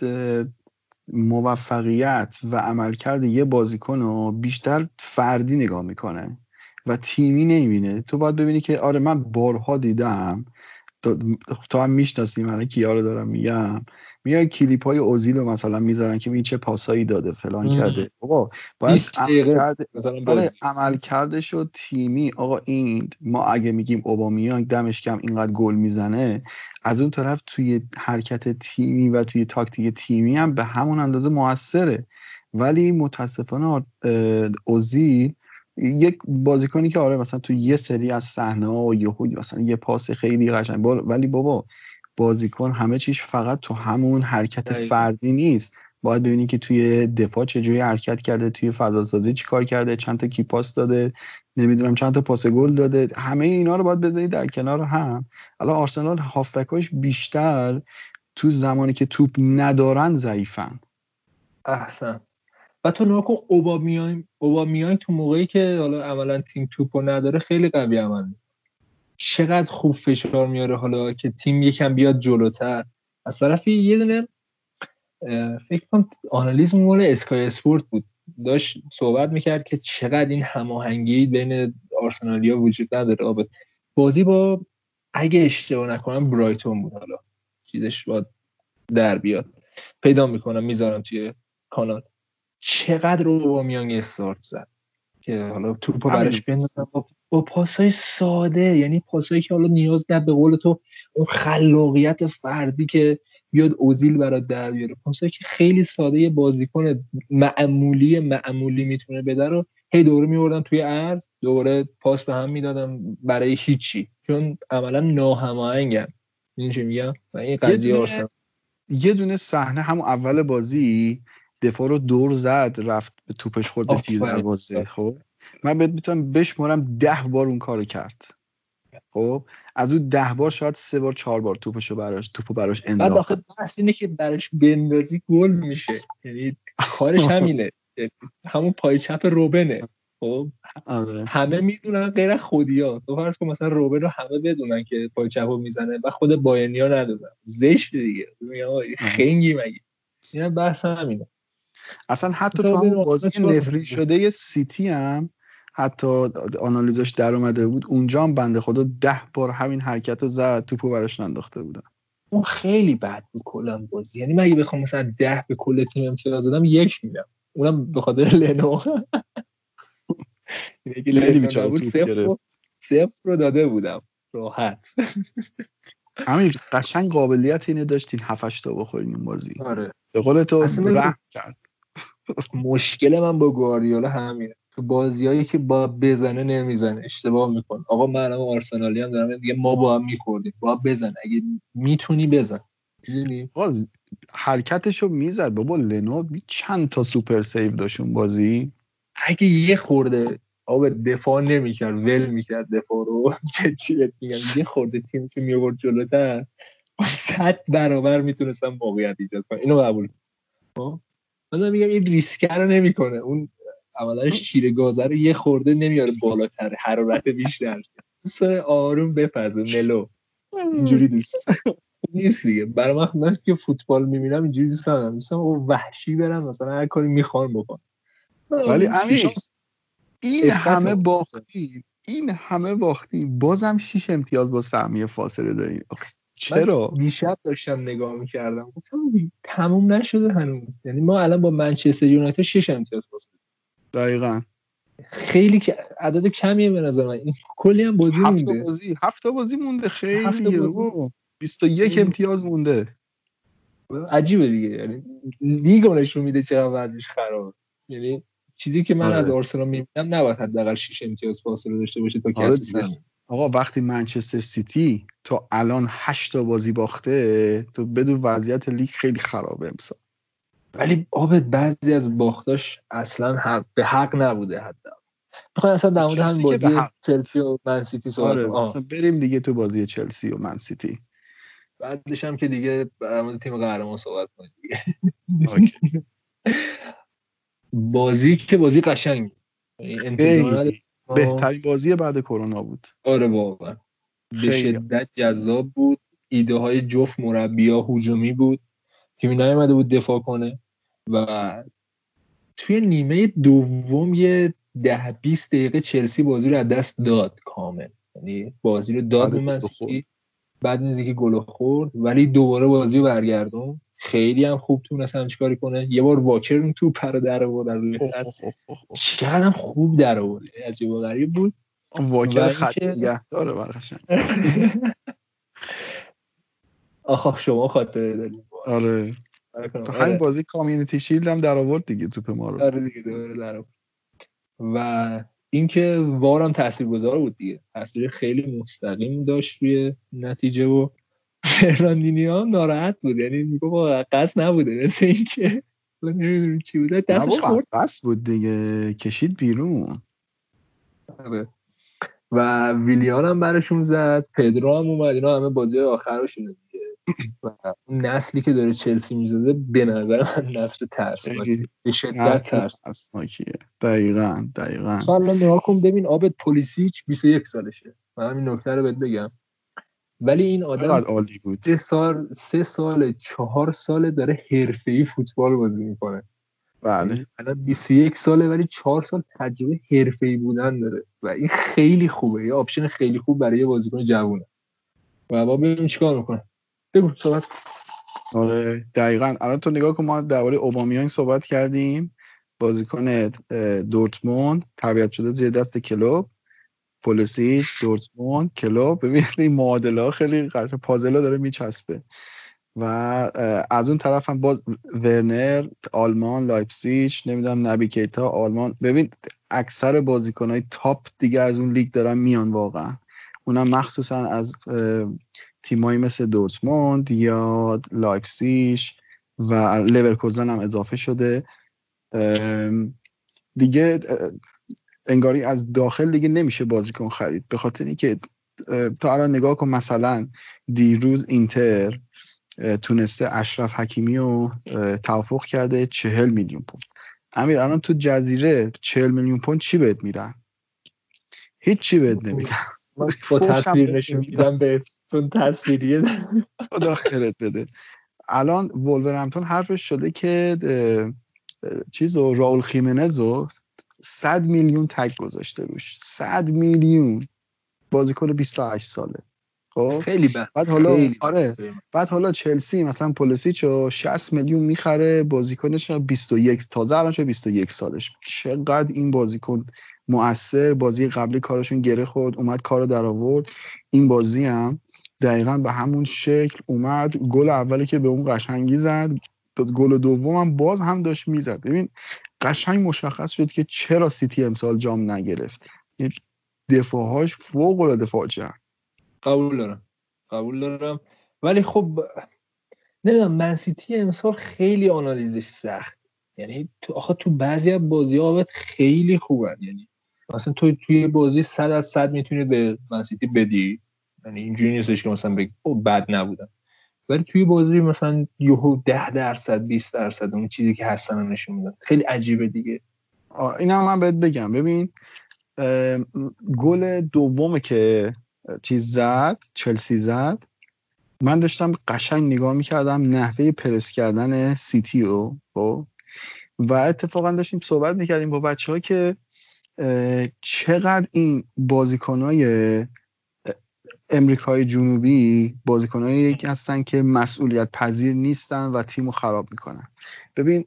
موفقیت و عملکرد یه بازیکن رو بیشتر فردی نگاه می‌کنه و تیمی نمی‌بینه. تو باید ببینی که آره من بارها دیدم تو هم می‌شناسی من کیا رو دارم میگم. میای کلیپ های اوزیل رو مثلا می‌ذارن که این چه پاسایی داده فلان کرده. بابا باید عمل کرده شد تیمی. آقا این ما اگه میگیم اوبامیانگ دمش کم اینقدر گل می‌زنه از اون طرف توی حرکت تیمی و توی تاکتیک تیمی هم به همون اندازه موثره. ولی متاسفانه اوزیل یک بازیکنی که آره مثلا تو یه سری از صحنه ها و یهو مثلا یه پاس خیلی قشنگ ولی بابا بازیکن همه چیش فقط تو همون حرکت فردی نیست. باید ببینی که توی دفاع چجوری حرکت کرده توی فضا سازی چی کار کرده چند تا کی پاس داده نمی‌دونم چند تا پاس گل داده. همه اینا رو باید بذاری در کنار هم. الان آرسنال هافبکاش بیشتر تو زمانی که توپ ندارن ضعیفن. احسن. و تو نکن اوبامیان اوبامیان تو موقعی که حالا عملا تیم توپو نداره خیلی قوی عمل چقدر خوب فشار میاره حالا که تیم یکم بیاد جلوتر. از طرفی یه دونه فکر کنم آنالیز مول اسکای اسپورت بود. داشت صحبت می‌کرد که چقدر این هماهنگی بین آرسنالیا وجود نداره. آبت بازی با اگه اشتباه نکنم برایتون بود حالا. چیزش باید در بیاد. پیدا می‌کنم می‌ذارم توی کانال. چقدر رو میانگ استارت زد. که حالا توپو برش بندازم. با, با پاسای ساده یعنی پاسایی که حالا نیاز نه به قول تو اون خلاقیت فردی که بیاد اوزیل برات در بیاره. پاسایی که خیلی ساده یه بازیکن معمولی معمولی می‌تونه بده رو هی دوره میوردن توی عرض دوره پاس به هم می‌دادم برای هیچی. چون عملا ناهماهنگن این چی میگم؟ و این قضیه یه دونه صحنه همون اول بازی دفاع رو دور زد رفت به توپش خورد به تیر دروازه خب؟ من بهت می‌تونم بشمرم ده بار اون کارو کرد خب؟ از اون ده بار شاید سه بار چهار بار توپشو براش توپو براش انداخت بعد آخه بحث اینه که براش بندازی گل میشه. یعنی کارش همینه. همون پای چپ روبنه خب؟ آره. همه می‌دونن غیر خودیا. تو فرض کن مثلا روبن رو همه بدونن که پای چپ می‌زنه و خود باینیا ندونن. زشت دیگه. خنگی مگه؟ اینا بحث همینه. اصلا حتی تو هم بازی نفری شده سیتی هم حتی آنالیزاش در اومده بود اونجا هم بنده خدا ده بار همین حرکت رو زد توپو براش ننداخته بودن. اون خیلی بد بود کلا بازی. یعنی مگه بخوام مثلا ده به کل تیم امتیاز دادم یک میدم. اونم به خاطر لنو. بود صفر رو داده بودم. راحت. امیر قشنگ قابلیت اینه داشتین هفتش تا بخورین این بازی. آره. به قول تو رحم کرد. مشکل من با گواردیولا همینه. تو بازیایی که با بزنه نمی‌زنه. اشتباه میکن آقا من الان آرسنالی هم دارم دیگه ما با هم میخوردیم. با بزن. اگه می‌تونی بزن. حرکتشو می‌زد. بابا لنو چند تا سوپر سیو داشت اون بازی؟ اگه یه خورده آب دفاع نمی‌کرد ول می‌کرد دفاع رو. چه میگم؟ یه خورده تیم که میورد جلوتر؟ صد برابر می‌تونستم موقعیت ایجاد کنم. اینو قبول خب؟ من میگم این ریسکر رو نمی‌کنه. اون عملاش چیره گازه رو یه خورده نمیاره بالاتر حرارت بیشتر. دوست آروم بپزه ملو. اینجوری دوست. نیست دیگه. برای من که فوتبال می‌بینم اینجوری دوست دارم دوست وحشی برم مثلا هر کاری می‌خوان بکن ولی امیر این همه باختی این همه باختی بازم شیش امتیاز با سهمیه فاصله داریم چرا؟ دیشب داشتم نگاه می‌کردم. گفتم تموم نشده هنوز. یعنی ما الان با منچستر یونایتد شش امتیاز فاصله دقیقا. خیلی که عدد کمیه به نظر من. این کلی هم بازی هفت مونده. بازی هفت بازی مونده خیلی بازی. 21 امتیاز مونده. عجیبه دیگه. یعنی لیگ نشون میده چرا وضعش خراب یعنی چیزی که من آره. از آرسنال می‌بینم نباید حداقل 6 امتیاز فاصله داشته باشه تا آره کسب آقا وقتی منچستر سیتی تا الان 8 تا بازی باخته تو بدون وضعیت لیگ خیلی خرابه امسال. ولی البته بعضی از باختاش اصلا حق به حق نبوده حتی می‌خوای اصلا در مورد همین بازی چلسی و من سیتی صحبت آره بریم دیگه تو بازی چلسی و من سیتی. بعدش هم که دیگه در مورد تیم قهرمان صحبت کنیم دیگه. بازی که بازی قشنگ یعنی بهترین بازی بعد کرونا بود. آره واقعا. به شدت جذاب بود. ایده های جفت مربیا هجومی بود. تیمی نیومده بود دفاع کنه و توی نیمه دوم یه ده 20 دقیقه چلسی بازی رو از دست داد کامل. یعنی بازی رو داد منسیتی بعد از اینکه گل خورد ولی دوباره بازی رو برگردون. خیلی هم خوب تونست هم چیکاری کنه. یه بار واکر اون تو پر در آورد در چقدر هم خوب در آورد. از یه غریب بود. واکر خط نگه داره برقشن آخ شما خاطره دارید. آره. تو همین بازی Community Shield هم در آورد دیگه توپ ما رو. آره دیگه در آورد. و اینکه VAR م تاثیرگذار بود دیگه. تاثیر خیلی مستقیم داشت روی نتیجه و فرناندینیو هم ناراحت بود. یعنی میگه با قصد نبوده مثل اینکه نمی‌دونم چی بوده. دستش خورد. قصد بود دیگه. کشید بیرون. آره. و ویلیان هم برشون زد. پدرو هم اومد. اینا همه بازی آخرشونه دیگه. و نسلی که داره چلسی می‌زده به نظر من نسل ترسناکی. به شدت ترسناکیه. دقیقا دقیقا. حالا نگاه کن ببین آبت پلیسیچ 21 سالشه. من همین نکته رو بهت بگم. ولی این آدم عالی بود. سه سال سه سال چهار ساله داره حرفه‌ای فوتبال بازی می‌کنه. بله. الان 21 ساله ولی 4 سال تجربه حرفه‌ای بودن داره و این خیلی خوبه. یه آپشن خیلی خوب برای یه بازیکن جوونه. و با ببینیم چیکار می‌کنه. بگو صحبت آره دقیقا. الان تو نگاه کن ما درباره اوبامیان صحبت کردیم. بازیکن دورتموند تربیت شده زیر دست کلوب. پلیسی دورتموند کلوب ببینید این معادله خیلی قرار پازلا داره میچسبه. و از اون طرف هم باز ورنر آلمان لایپسیش نمی‌دونم نبی کیتا آلمان. ببین اکثر بازیکنهای top دیگه از اون لیگ دارن میان واقعا. اونم مخصوصا از تیمایی مثل دورتموند یا لایپسیش و لورکوزن هم اضافه شده. دیگه انگاری از داخل دیگه نمیشه بازیکن خرید. به خاطر اینکه تا الان نگاه کن مثلا دیروز اینتر تونسته اشرف حکیمی رو توافق کرده چهل میلیون پوند. امیر الان تو جزیره چهل میلیون پوند چی بهت میدن؟ هیچ چی بهت نمیدن. با تصویر نشون میدم بهتون تصویریه. خدا خیرت بده. الان ولورهمپتون حرفش شده که چیزو راول خیمنزو 100 میلیون تک گذاشته روش. 100 میلیون. بازیکن 28 ساله. خب؟ خیلی بد. بعد حالا خیلی آره. بعد حالا چلسی مثلا پولیسیچو 60 میلیون می‌خره بازیکنش 21 تازه الان 21 سالش. چقدر این بازیکن مؤثر. بازی قبلی کارشون گره خورد اومد کارو در آورد. این بازی هم دقیقا به همون شکل اومد. گل اولی که به اون قشنگی زد گل دوم هم باز هم داشت می‌زد. ببین قشنگ مشخص شد که چرا سیتی امسال جام نگرفت. دفاعهاش فوق العاده فاجعه. قبول دارم. قبول دارم. ولی خب نمی‌دونم من سیتی امسال خیلی آنالیزش سخت. یعنی تو آخه تو بعضی از بازی ها خیلی خوبن. یعنی مثلا تو توی بازی صد از صد می‌تونی به من سیتی بدی. یعنی اینجوری نیستش که مثلا بد نبودن ولی توی بازی مثلا یهو ده درصد 20 درصد اون چیزی که هستن نشون میدن خیلی عجیبه دیگه. این هم من بهت بگم. ببین گل دومه که چیز زد چلسی زد. من داشتم قشنگ نگاه می‌کردم نحوه پرس کردن سیتی رو خب؟ و اتفاقا داشتیم صحبت می‌کردیم با بچه ها که چقدر این بازیکنهای امریکای جنوبی بازیکنایی هستن که مسئولیت پذیر نیستن و تیم رو خراب می‌کنن. ببین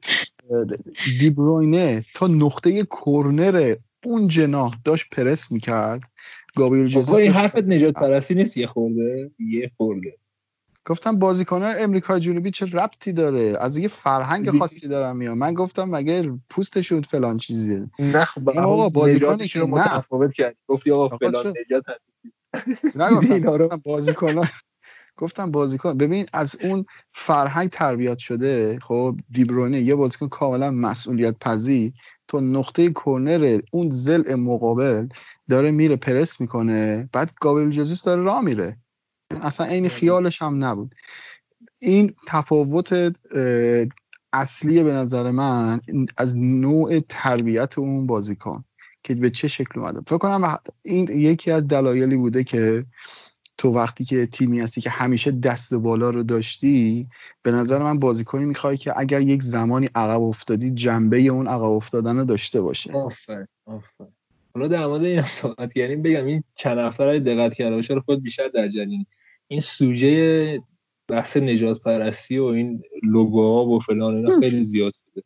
دیبروینه تا نقطه کرنر اون جناح داشت پرس می‌کرد. گابریل جزوس این حرفت نجات پرستی نیست یه خورده؟ یه خورده. گفتم بازیکن امریکای جنوبی چه ربطی داره؟ از یه فرهنگ خاصی دارم میاد من گفتم مگه پوستشون فلان چیزیه؟ نه خب آقا بازیکنی که متفاوت کرد گفتی آقا فلان نجات نگفتم بازیکن گفتم بازیکن. ببین از اون فرهنگ تربیت شده خب دیبرونه یه بازیکن کاملا مسئولیت پذیر تو نقطه کرنر اون زل مقابل داره میره پرس می‌کنه بعد گابریل جزوس داره راه میره. اصلا عین خیالش هم نبود. این تفاوت اصلی به نظر من از نوع تربیت اون بازیکن. که به چه شکل اومده. فکر کنم این یکی از دلایلی بوده که تو وقتی که تیمی هستی که همیشه دست بالا رو داشتی به نظر من بازیکنی می‌خوای که اگر یک زمانی عقب افتادی جنبه اون عقب افتادن رو داشته باشه. آفر آفر حالا در مورد این صحبت کردیم بگم این چند هفته رو دقت کرده باشه رو خود بیشتر در جریان. این سوژه بحث نجات پرستی و این لوگوها و فلان اینا خیلی زیاد شده.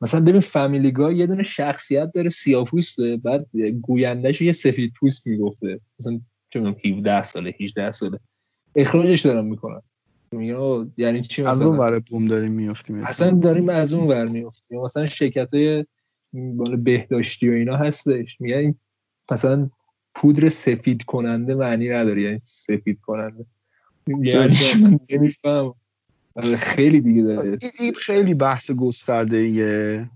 مثلا ببین فامیلیگا یه دونه شخصیت داره سیاپوسته بعد گویندهش یه سفید پوست می‌گفته. مثلا چه 17 ساله 18 ساله. اخراجش دارم می‌کنن. یعنی چی از اون ور بوم داریم میافتیم. اصلا داریم از اون ور میافتیم. مثلا شرکت های بهداشتی و اینا هستش. میگن مثلا پودر سفید کننده معنی نداره. یعنی سفید کننده یعنی من نمیفهم آره، خیلی دیگه داره. این خیلی بحث گسترده ایه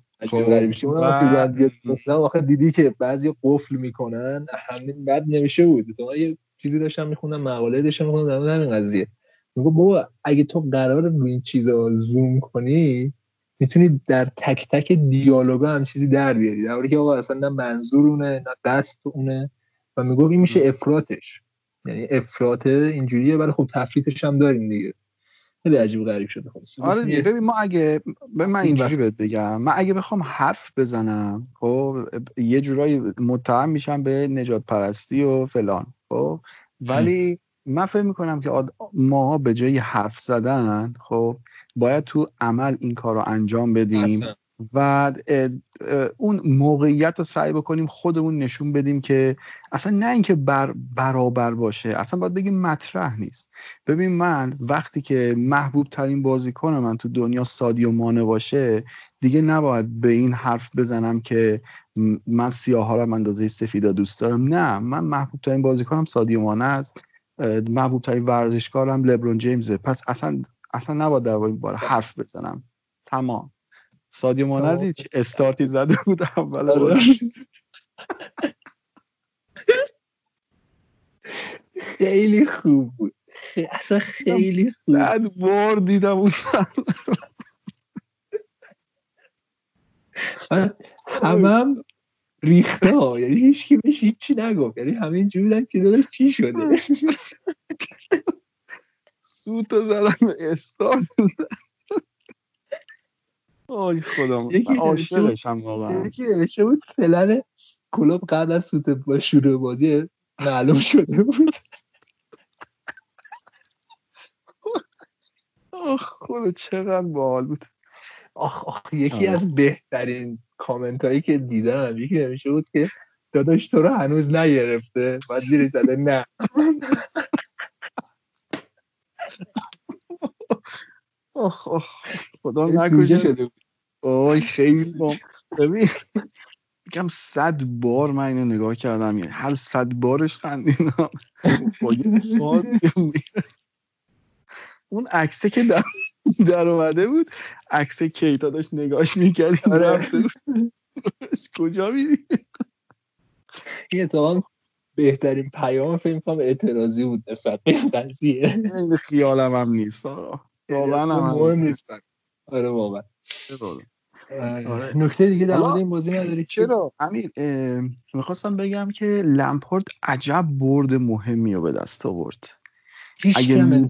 مثلا آخه دیدی که بعضی قفل می‌کنن همین بد نمیشه بود. تو یه چیزی داشتم میخوندم مقاله داشتم میخوندم در همین قضیه. میگو بابا اگه تو قرار رو این چیزا زوم کنی می‌تونی در تک تک دیالوگا هم چیزی در بیاری. در که آقا اصلا نه منظور اونه نه دست اونه و میگو این میشه افراتش یعنی افراط اینجوریه ولی خب تفریطش هم داریم دیگه. خیلی عجیب غریب شده خب. آره ببین ما اگه من اینجوری بهت بگم من اگه بخوام حرف بزنم خب یه جورایی متهم میشم به نجات پرستی و فلان خب. ولی من فکر می‌کنم که ما به جای حرف زدن خب باید تو عمل این کار رو انجام بدیم. و اون موقعیت رو سعی بکنیم خودمون نشون بدیم که اصلا نه اینکه بر برابر باشه اصلا باید بگیم مطرح نیست. ببین من وقتی که محبوب ترین بازیکن من تو دنیا سادیو مانه باشه دیگه نباید به این حرف بزنم که من سیاه رو اندازه سفیدا دوست دارم. نه من محبوب ترین بازیکنم سادیو مانه است. محبوب ترین ورزشکارم لبرون جیمزه. پس اصلا اصلا نباید در این بار حرف بزنم. تمام. سادیو مانه چه استارتی زده بود اول آره. خیلی خوب بود. اصلا خیلی خوب. بعد بار دیدم اون همم ریخته ها. یعنی هیچ کی بهش هیچی نگفت. یعنی همه اینجوری بودن که داداش چی شده؟ سوتو زدم استارت. آی خدا یکی عاشقشم واقعا. یکی نوشته بود پلن کلوب قبل از سوت با شروع بازی معلوم شده بود. آخ خدا چقدر باحال بود. آخ آخ یکی آه. از بهترین کامنت هایی که دیدم یکی نمیشه بود که داداش تو رو هنوز نگرفته بعد زیر زده نه. آخ آخ خدا نکشه. شده بود. آی خیلی با ببین میگم صد بار من اینو نگاه کردم. یعنی هر صد بارش خندیدم. اون عکسه که در, در اومده بود عکس کیتا داشت نگاش می‌کرد. آره. کجا میری؟ این اتفاقا بهترین پیام فکر کنم اعتراضی بود نسبت به قضیه. این خیالم هم نیست واقعا هم مهم نیست. آره واقعا. آره. نکته دیگه در مورد این بازی نداری چرا؟ امیر می‌خواستم بگم که لمپارد عجب برد مهمی رو به دست آورد. اگه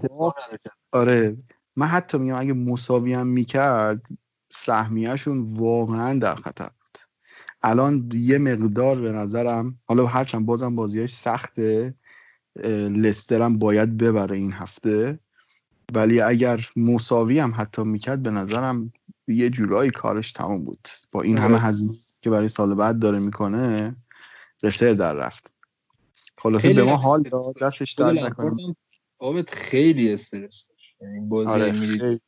آره. من حتی میگم اگه مساوی هم می‌کرد سهمیهشون واقعا در خطر بود. الان یه مقدار به نظرم حالا هرچند بازم بازیاش سخته لسترم باید ببره این هفته. ولی اگر مساوی هم حتی می‌کرد به نظرم یه جورایی کارش تمام بود. با این همه. هزینه که برای سال بعد داره می‌کنه رسر در رفت. خلاصه به ما حال داد دستش درد نکنه. آبت خیلی استرس یعنی بازی آره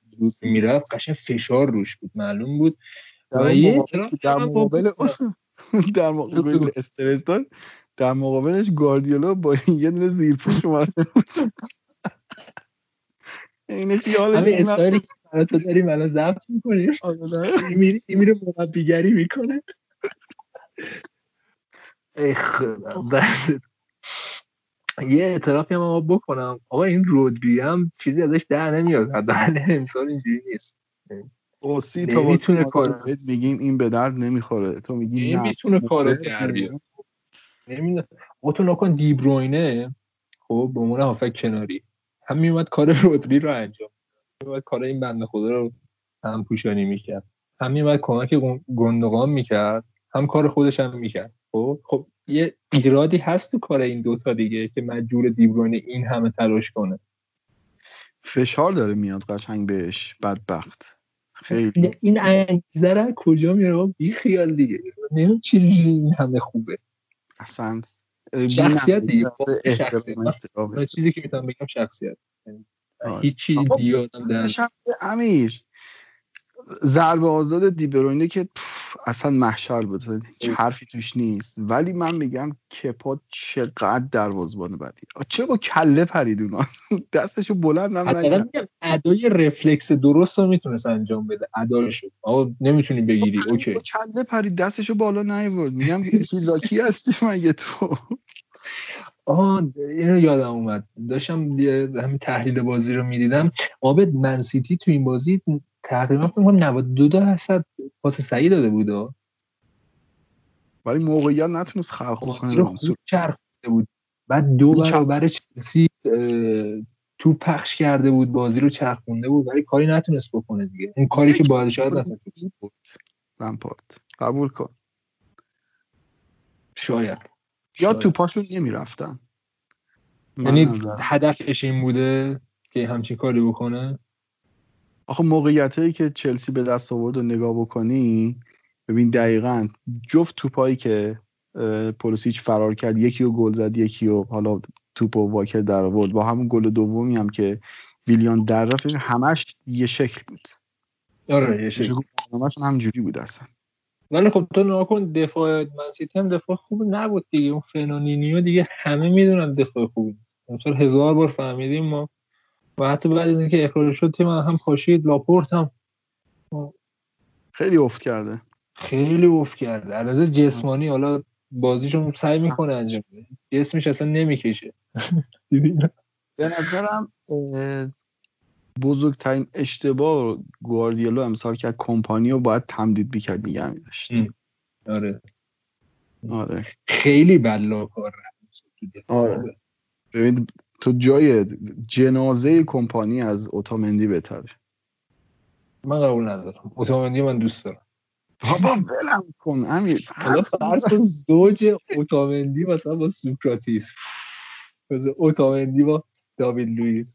می‌رفت قشنگ فشار روش بود معلوم بود. در مقابل در مقابل استرس داد در مقابلش گاردیولا با یه دونه زیرپوش اومده بود. این خیالش همین استایلی که تو داریم الان ضبط می‌کنیم. این میره مربیگری می‌کنه. ای خدا یه اعترافی هم ما بکنم. آقا این رودبی هم چیزی ازش در نمیاد. حداقل امسال اینجوری نیست. او سی تا می‌تونه کار میگیم این به درد نمی‌خوره. تو میگی این می‌تونه کارو در بیاد. نمی‌دونم تو نکن دیبروینه خب به عنوان هافک کناری. هم میومد کار رودری رو انجام میومد کار این بنده خدا رو هم پوشانی می‌کرد. هم میومد کمک گندگان می‌کرد هم کار خودش هم می‌کرد. خب خب یه ایرادی هست تو کار این دوتا دیگه که مجبور دیبروین این همه تلاش کنه؟ فشار داره میاد قشنگ بهش بدبخت. خیلی. این انگیزه کجا میره بی خیال دیگه. نمی‌دونم چی این همه خوبه. اصلا شخصیت دیگه. شخصیت؟ چیزی که می‌تونم بگم شخصیت. هیچی دیگه آدم در امیر. ضربه آزاد دیبروینه که اصلا محشر بود. حرفی توش نیست. ولی من میگم کپا چقدر دروازبان بدی. چه با کله پرید اونا؟ دستشو بلند هم ادای رفلکس درست رو می‌تونست انجام بده. ادایشو آقا نمی‌تونی بگیری. اوکی. کله پرید. دستشو بالا نیورد. میگم هیزاکی هستی مگه تو؟ آها اینو یادم اومد. داشتم همین تحلیل بازی رو می‌دیدم. آبد منسیتی تو این بازی تقریبا فکر کنم 92 درصد پاس صحیح داده بود. ولی موقعیت نتونست خلق کنه خوب بود. بعد دو برابر چلسی تو پخش کرده بود بازی رو چرخونده بود ولی کاری نتونست بکنه دیگه. اون کاری که باید شاید نتونست لمپارد قبول کن. شاید. یا تو پاشون نمی‌رفتن. یعنی هدفش این بوده که همچین کاری بکنه؟ آخه موقعیت هایی که چلسی به دست آورد و نگاه بکنی ببین دقیقا جفت توپایی که پولوسیچ فرار کرد یکی رو گل زد یکی رو حالا توپ و واکر در آورد. با همون گل دومی هم که ویلیان در رفت همش یه شکل بود. آره یه شکل. همجوری بود اصلا. ولی خب تو ناکن دفاع منسیتی هم دفاع خوب نبود دیگه. اون فنونینیو دیگه همه می‌دونن دفاع خوبی مثلا هزار بار فهمیدیم ما. و حتی بعد از اینکه اخراج شد تیم هم پاشید لاپورت هم. خیلی افت کرده. خیلی افت کرده. علاوه جسمانی حالا بازیشون سعی می‌کنه انجام بده. جسمش اصلا نمی‌کشه. به نظرم بزرگترین اشتباه گواردیولا امسال که کمپانی رو باید تمدید بیکرد نگه میداشت. آره. آره. خیلی بلا کار آره. ببین تو جای جنازه کمپانی از اوتامندی بهتره من قبول ندارم. اوتامندی من دوست دارم. بابا ولم کن امیر. حالا فرض کن زوج اوتامندی مثلا با سوکراتیس. اوتامندی با داوید لوئیس.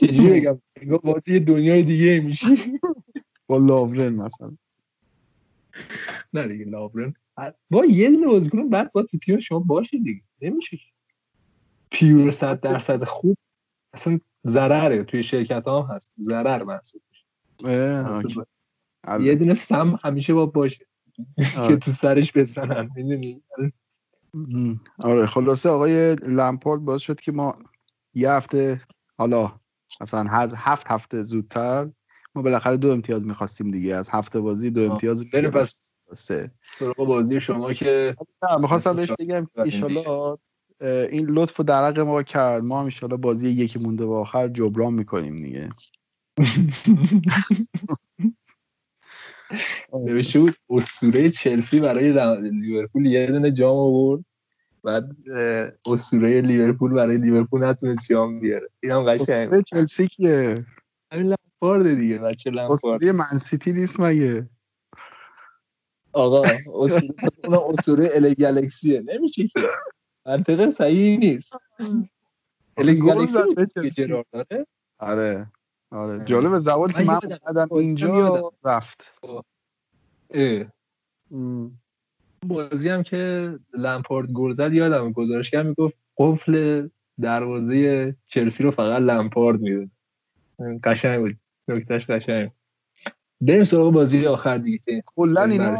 چجوری بگم؟ با یه دنیای دیگه میشی. با لاورن مثلا. نه دیگه لاورن با یه دونه بازیکن بعد با تو تیم شما باشه دیگه. نمیشه پیور صد درصد خوب اصلا ضرره. توی شرکت هم هست. ضرر محسوب میشه. یه دونه سم همیشه با باشه. که تو سرش بزنن. می‌دونی؟ آره. خلاصه آقای لمپارد باز شد که ما یه هفته حالا مثلا هفت هفته زودتر ما بالاخره دو امتیاز می‌خواستیم دیگه. از هفته بازی دو امتیاز بریم پس سه بازی شما که نه می‌خواستم بهش بگم ایشالله این لطف و درق ما کرد. ما هم ایشالله بازی یکی مونده به آخر جبران می‌کنیم دیگه. نوشته بود اسطوره چلسی برای لیورپول یه دونه جام آورد. بعد اسطوره لیورپول برای لیورپول نتونست جام بیاره. اینم قشنگ چلسی کیه؟ همین لامپارد دیگه بچه لامپارد. اسطوره من سیتی نیست مگه؟ آقا اسطوره ال گالکسیه نمیشه که. منطقه صحیح نیست. ال گالکسی داره؟ آره آره. جالب زبان که من اومدم اینجا رفت. بازی هم که لمپارد گل زد یادم گزارشگر می‌گفت قفل دروازه چلسی رو فقط لمپارد میدون قشنگ بود. نکتهش قشنگ. بریم سراغ بازی آخر دیگه کلا اینا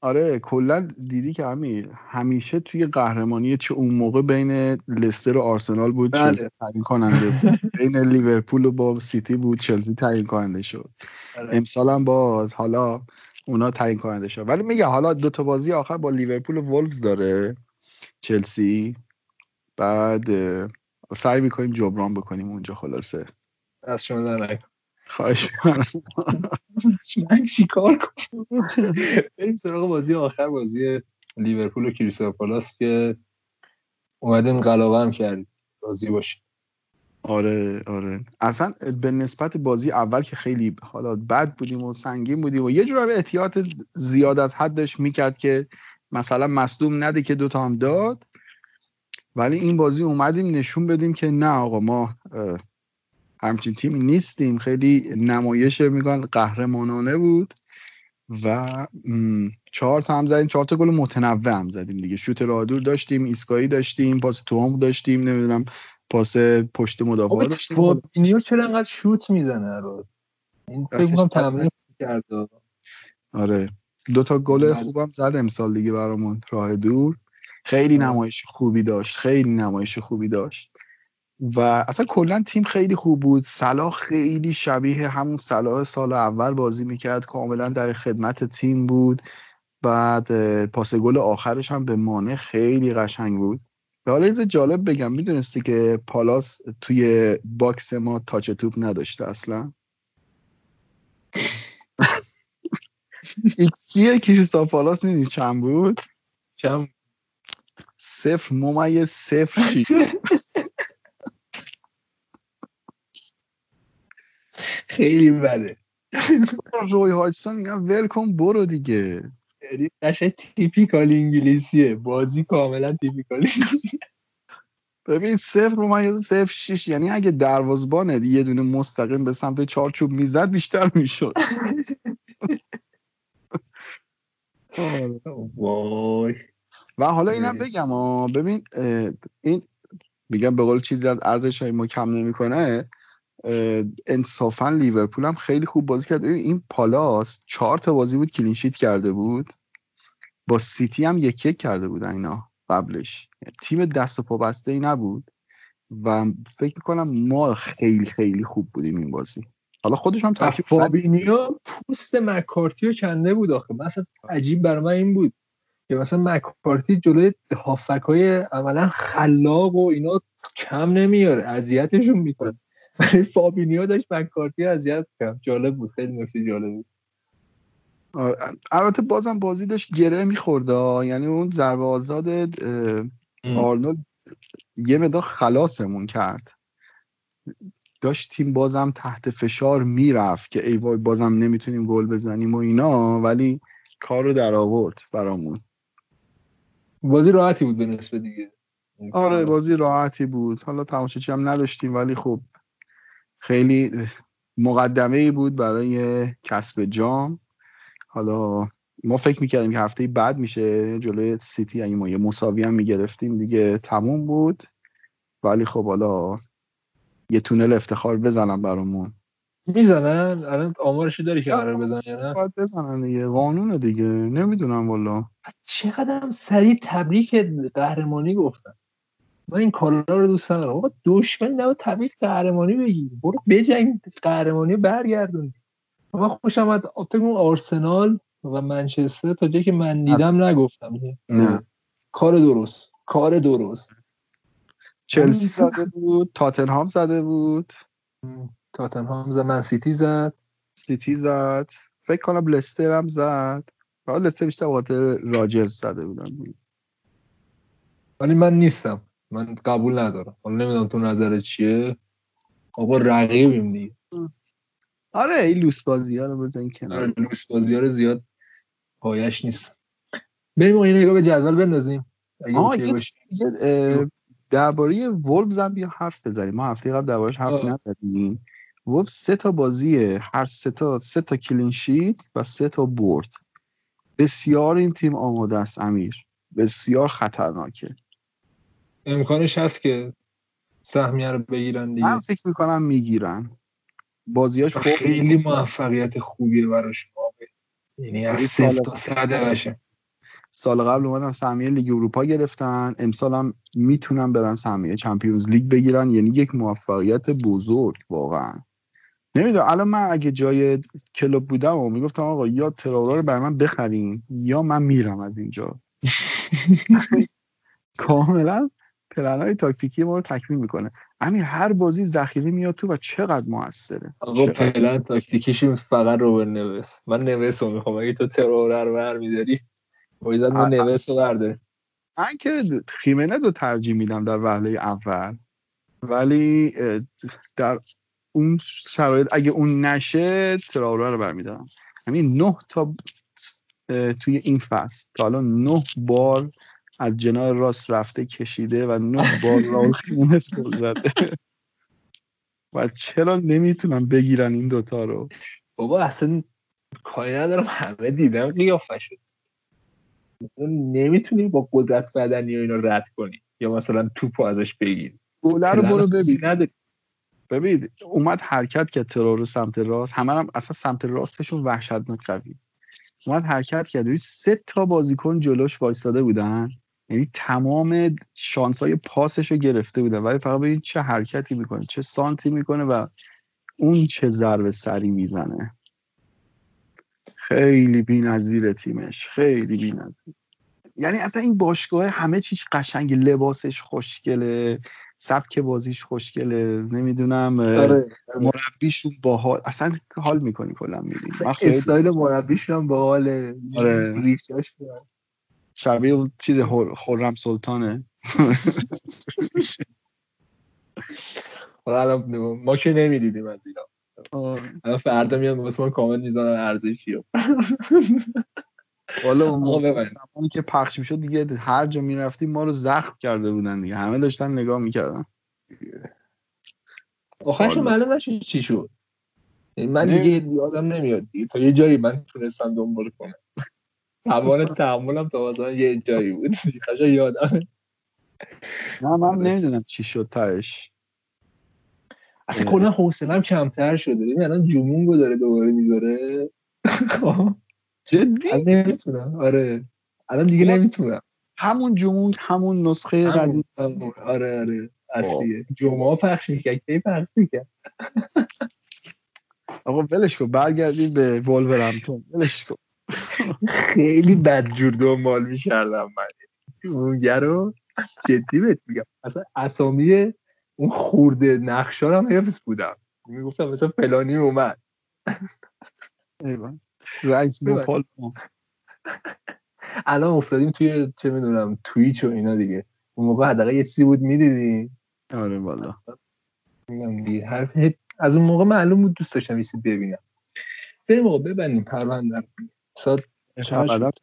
آره کلا دیدی که امیر همیشه توی قهرمانی چه اون موقع بین لستر و آرسنال بود بله. چلسی تعیین کننده بین لیورپول و با سیتی بود چلسی تعیین کننده شد. بله. امسال هم باز حالا اونا تعیین کننده شد. ولی میگه حالا دو تا بازی آخر با لیورپول و وولفز داره چلسی. بعد سعی می‌کنیم جبران بکنیم اونجا خلاصه. از شما در خواهش من چیکار کنم؟ بریم سراغ بازی آخر بازی لیورپول و کریستال پالاس که اومدیم قلاقه هم کردیم بازی باشیم آره آره. اصلا به نسبت بازی اول که خیلی حالا بد بودیم و سنگین بودیم و یه جور احتیاط زیاد از حدش می‌کرد که مثلا مصدوم نده که دوتا هم داد. ولی این بازی اومدیم نشون بدیم که نه آقا ما همچین تیمی نیستیم. خیلی نمایش میگن قهرمانانه بود و چهار تا هم زدیم. چهار تا گل متنوع هم زدیم دیگه. شوت رادور داشتیم ایسکایی داشتیم پاس توام داشتیم نمی‌دونم پاس پشت مدافع داشتیم فابینیو چرا انقدر شوت می‌زنه رو؟ این فکر کنم تمرین کرده. آره. دو تا گل بله. خوبم زد امسال دیگه برامون راه دور. خیلی نمایش خوبی داشت خیلی نمایش خوبی داشت. و اصلا کلا تیم خیلی خوب بود. صلاح خیلی شبیه همون صلاح سال اول بازی می‌کرد. کاملا در خدمت تیم بود. بعد پاس گل آخرش هم به مانع خیلی قشنگ بود. حالا یه جالب بگم می‌دونستی که پالاس توی box ما touch توپ نداشته اصلا؟ xG کریستال پالاس می‌دونی چند بود؟ چند صفر ممیز صفر خیلی بده. روی هاجسون میگم ولکن برو دیگه. قشنگ typical انگلیسیه. بازی کاملا typical ببین صفر ممیز صفر شیش. یعنی اگه دروازبانه یه دونه مستقیم به سمت چارچوب می‌زد بیشتر می‌شد. وای. و حالا اینم بگم آه ببین این میگم به قول چیزی از ارزش های ما کم نمی‌کنه. انصافا لیورپول هم خیلی خوب بازی کرد. این پالاس چهار تا بازی بود clean sheet کرده بود. با سیتی هم یک یک کرده بودن اینا قبلش. تیم دست و پا بسته ای نبود. و فکر می‌کنم ما خیلی خیلی خوب بودیم این بازی. حالا خودش هم ترکیب فابینیو پوست مکارتی رو کنده بود آخه. مثلا عجیب بر من این بود که مثلا مکارتی جلوی هافبک های عملا خلاق و اینا کم نمیاره. اذیتشون می‌کنه. ولی فابینیو داشت مکارتی اذیت کرد. جالب بود. خیلی نکته جالب بود. البته بازم بازی داشت گره میخورده یعنی اون ضربه آزاد آرنولد یه مدار خلاصمون کرد. داشت تیم بازم تحت فشار می‌رفت که ای وای بازم نمی‌تونیم گل بزنیم و اینا ولی کار رو در آورد برامون. بازی راحتی بود به نسبت دیگه. آره بازی راحتی بود. حالا تماشاچی هم نداشتیم ولی خب خیلی مقدمه ای بود برای کسب جام. حالا ما فکر می‌کردیم که هفته بعد میشه جلوی سیتی. اگه ما یه مساوی هم می‌گرفتیم دیگه تموم بود. ولی خب حالا یه تونل افتخار بزنم برامون. می‌زنن؟ الان آمارشو داری که قرار بزنن یا نه؟ باید بزنن دیگه. قانونه دیگه. نمی‌دونم والا. چقدر هم سریع تبریک قهرمانی گفتن. من این کارا رو دوست ندارم. آقا دشمن نباید تبریک قهرمانی بگی برو بجنگ قهرمانی برگردون. من خوشم اومد. فکر آرسنال و منچستر تا جایی که من دیدم نگفتم. نه. کار درست. کار درست. چلسی زده بود. تاتنهام زده بود. تاتنهام زد. من سیتی زد. سیتی زد. فکر کنم لستر هم زد. حالا لستر بیشتر خاطر راجرز زده بودن ولی من نیستم. من قبول ندارم. حالا نمی‌دونم تو نظر چیه. آقا رقیبیم دیگه. آره این لوس بازی ها رو بزن کنار. آره لوس بازی ها رو زیاد پایش نیست. بریم این نگاه به جدول بندازیم. درباره وولفز هم بیا حرف بزنیم. ما هفته قبل دربارش حرف نزدیم. وولفز سه تا بازیه هر سه تا سه تا کلین شیت و سه تا برد. بسیار این تیم آماده است امیر. بسیار خطرناکه. امکانش هست که سهمیه رو بگیرن دیگه. من فکر می‌کنم می‌گیرن. بازیاش خوب خیلی موفقیت خوبیه براش. یعنی از صفر تا صد سال قبل اومدن سهمیه لیگ اروپا گرفتن. امسال هم می‌تونن برن سهمیه چمپیونز لیگ بگیرن. یعنی یک موفقیت بزرگ واقعا. نمی‌دونم. الان من اگه جای کلوب بودم و می‌گفتم آقا یا ترورا رو بر من بخرین یا من میرم از اینجا. کاملا پلن های تاکتیکی ما رو تکمیل می‌کنه. امیر هر بازی ذخیره میاد تو و چقدر موثره؟ آقا پلن تاکتیکیش فقط رو نویس من نویس رو می‌خوام. اگه تو ترور رو برمیداری باید ما نویس رو من که خیمنه رو ترجیح میدم در وهله اول. ولی در اون شرایط اگه اون نشه تراوره رو برمیدارم همین نه تا توی این فصل. تا الان نه بار از جناه راست رفته کشیده و نه بار راول خیمنس گل زده. و چرا نمی‌تونم بگیرن این دوتا رو؟ بابا اصلا کاری ندارم. همه دیدم قیافه شد نمی‌تونی با قدرت بدنی و اینا رد کنی. یا مثلا توپو ازش بگیری. گله رو برو ببین. ببین اومد حرکت که ترور سمت راست. همه هم اصلا سمت راستشون وحشتناک قوی. اومد حرکت کرد. سه تا بازیکن جلوش وایستاده بودن. یعنی تمام شانس های پاسش رو گرفته بودن ولی فقط ببین چه حرکتی می‌کنه چه سانتی می‌کنه و اون چه ضربه سری می‌زنه. خیلی بی‌نظیر تیمش خیلی بی‌نظیر. یعنی اصلا این باشگاه همه چیز قشنگ لباسش خوشگله سبک بازیش خوشگله نمی‌دونم آره، آره. مربیشون باحال. اصلا حال می‌کنی کلا می‌بینی. استایل مربیشون باحاله. آره. شبیه اون چیز خرم سلطانه. ما که نمی‌دیدیم از اینا. فردا میان واسه ما کامنت می‌زنن ارزشی حالا اون موقع زمانی که پخش می‌شد دیگه هر جا می‌رفتی ما رو زخم کرده بودن دیگه. همه داشتن نگاه می‌کردن. آخرش معلوم نشد چی شد. من دیگه یادم نمیاد دیگه. تا یه جایی من تونستم دنبال کنم. توان تحملم تا مثلا یه جایی بود. دیگه یادم. نه من نمی‌دونم چی شد تاش اصلا کلا حوصلم کمتر شده. ببین الان جمونگو داره دوباره می‌ذاره. جدی؟ نمی‌تونم. آره. الان دیگه نمی‌تونم. همون جمونگ همون نسخه قدیم. آره آره. اصلیه. جمعه پخش می‌کرد کی پخش می‌کرد؟ آقا ولش کن. برگردیم به ولورهمپتون ولش کن. خیلی بدجور دنبال می‌کردم من. جمونگه رو جدی بهت میگم. اصلا اسامی اون خورده نقشا هم حفظ بودم. می‌گفتم مثلا فلانی اومد. رئیس موپال الان افتادیم توی چه می‌دونم تویچ و اینا دیگه. اون موقع حداقل یه چیزی بود می‌دیدی آره والا. از اون موقع معلوم بود دوست داشتم یه ببینم. بریم موقع ببندیم پرونده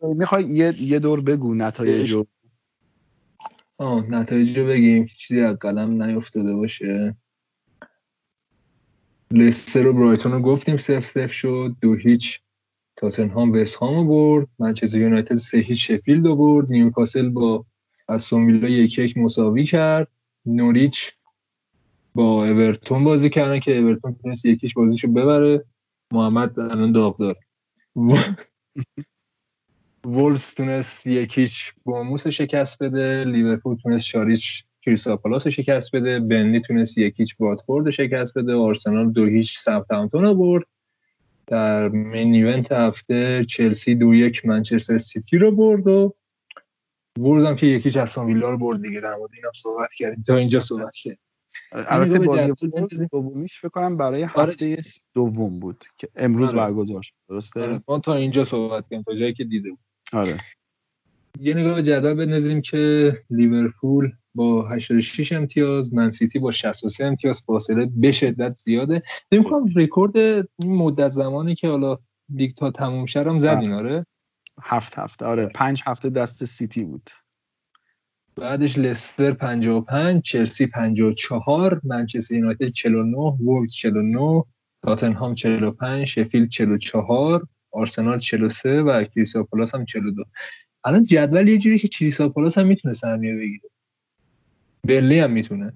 می‌خوای یه یه دور بگو نتایج رو. آه نتایج رو بگیم چیزی از قلم نیفتاده باشه. لستر و برایتون رو گفتیم سف سف شد. دو هیچ. تاتنهام وستهام رو برد. منچستر یونایتد سه هیچ شفیلد رو برد. نیوکاسل با استون ویلا یک یک مساوی کرد. نوریچ با اورتون بازی کردن که اورتون تونست یک هیچ بازیشو ببره. محمد الان داغ داره وولف تونست یک هیچ بورنموث شکست بده لیورپول تونست چهار هیچ کریستال پالاس شکست بده برنلی تونست یک هیچ واتفورد شکست بده آرسنال دو هیچ ساوثهامپتون برد. در مین ایونت هفته چلسی دو یک منچستر سیتی رو برد و وولز هم که یکیش از ویلا رو برد دیگه. در مورد اینم صحبت کردیم. تا اینجا صحبت کردیم. البته بازی دومیش فکر کنم برای آره. هفته دوم بود که امروز آره. برگزار شد درسته؟ آره. ما تا اینجا صحبت کردیم تا جایی که دیده بود. آره. یه نگاه جدول بندازیم که لیورپول با 86 امتیاز منسیتی با 63 امتیاز فاصله به شدت زیاده. نمی‌خوام رکورد این مدت زمانی که حالا لیگ تا تموم شه رو هم زدین آره؟ هفت هفته آره. پنج هفته دست سیتی بود. بعدش لستر 55 چلسی 54 منچستر یونایتد 49 وولز 49 تاتنهام 45 شفیلد 44 آرسنال 43 و کریستال هم 42 الان جدول یه جوری که کریستال هم می‌تونه سهمیه بگیره. برنلی هم می‌تونه.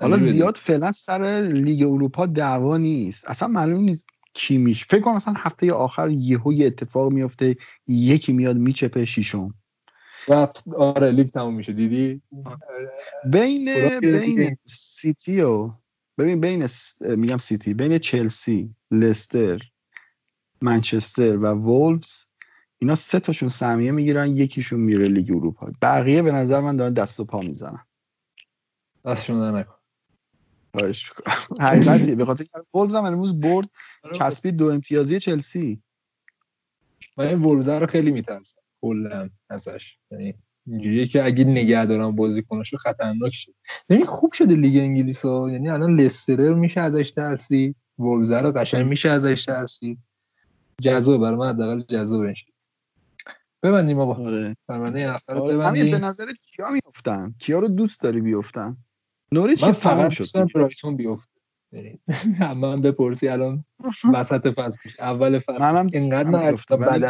حالا زیاد فعلا سر لیگ اروپا دعوا نیست. اصلا معلوم نیست کی میش فکر کنم مثلا هفته آخر یهو یه اتفاق میفته یکی میاد میچپه شیشم و آره لیگ تموم میشه. دیدی؟ بین بین سیتی و ببین بین میگم سیتی بین چلسی لستر منچستر و وولفز اینا سه تاشون سهمیه می‌گیرن یکیشون میره لیگ اروپا. بقیه به نظر من دارن دست و پا می‌زنن. دستشون در نکن. حقیقتی به خاطر وولفز هم امروز برد آره. چسبید دو امتیازی چلسی. من این وولفز رو خیلی میترسم. کلا ازش. یعنی اینجوریه که اگه نگه دارم بازیکناشو خطرناک شد یعنی خوب شده لیگ انگلیس ها یعنی الان لستر میشه ازش ترسی. وولز رو قشنگ میشه ازش ترسی. جذاب برای من حداقل جذاب میشه ببندیم آقا آره. پرونده آخر آره. ببندیم. به نظرت کیا میافتن؟ کیا رو دوست داری بیافتن؟ نوریچ که تمام شد برایتون بیفته. من بپرسی الان وسط فصل میشه. اول فصل. منم اینقدر نرفته بعد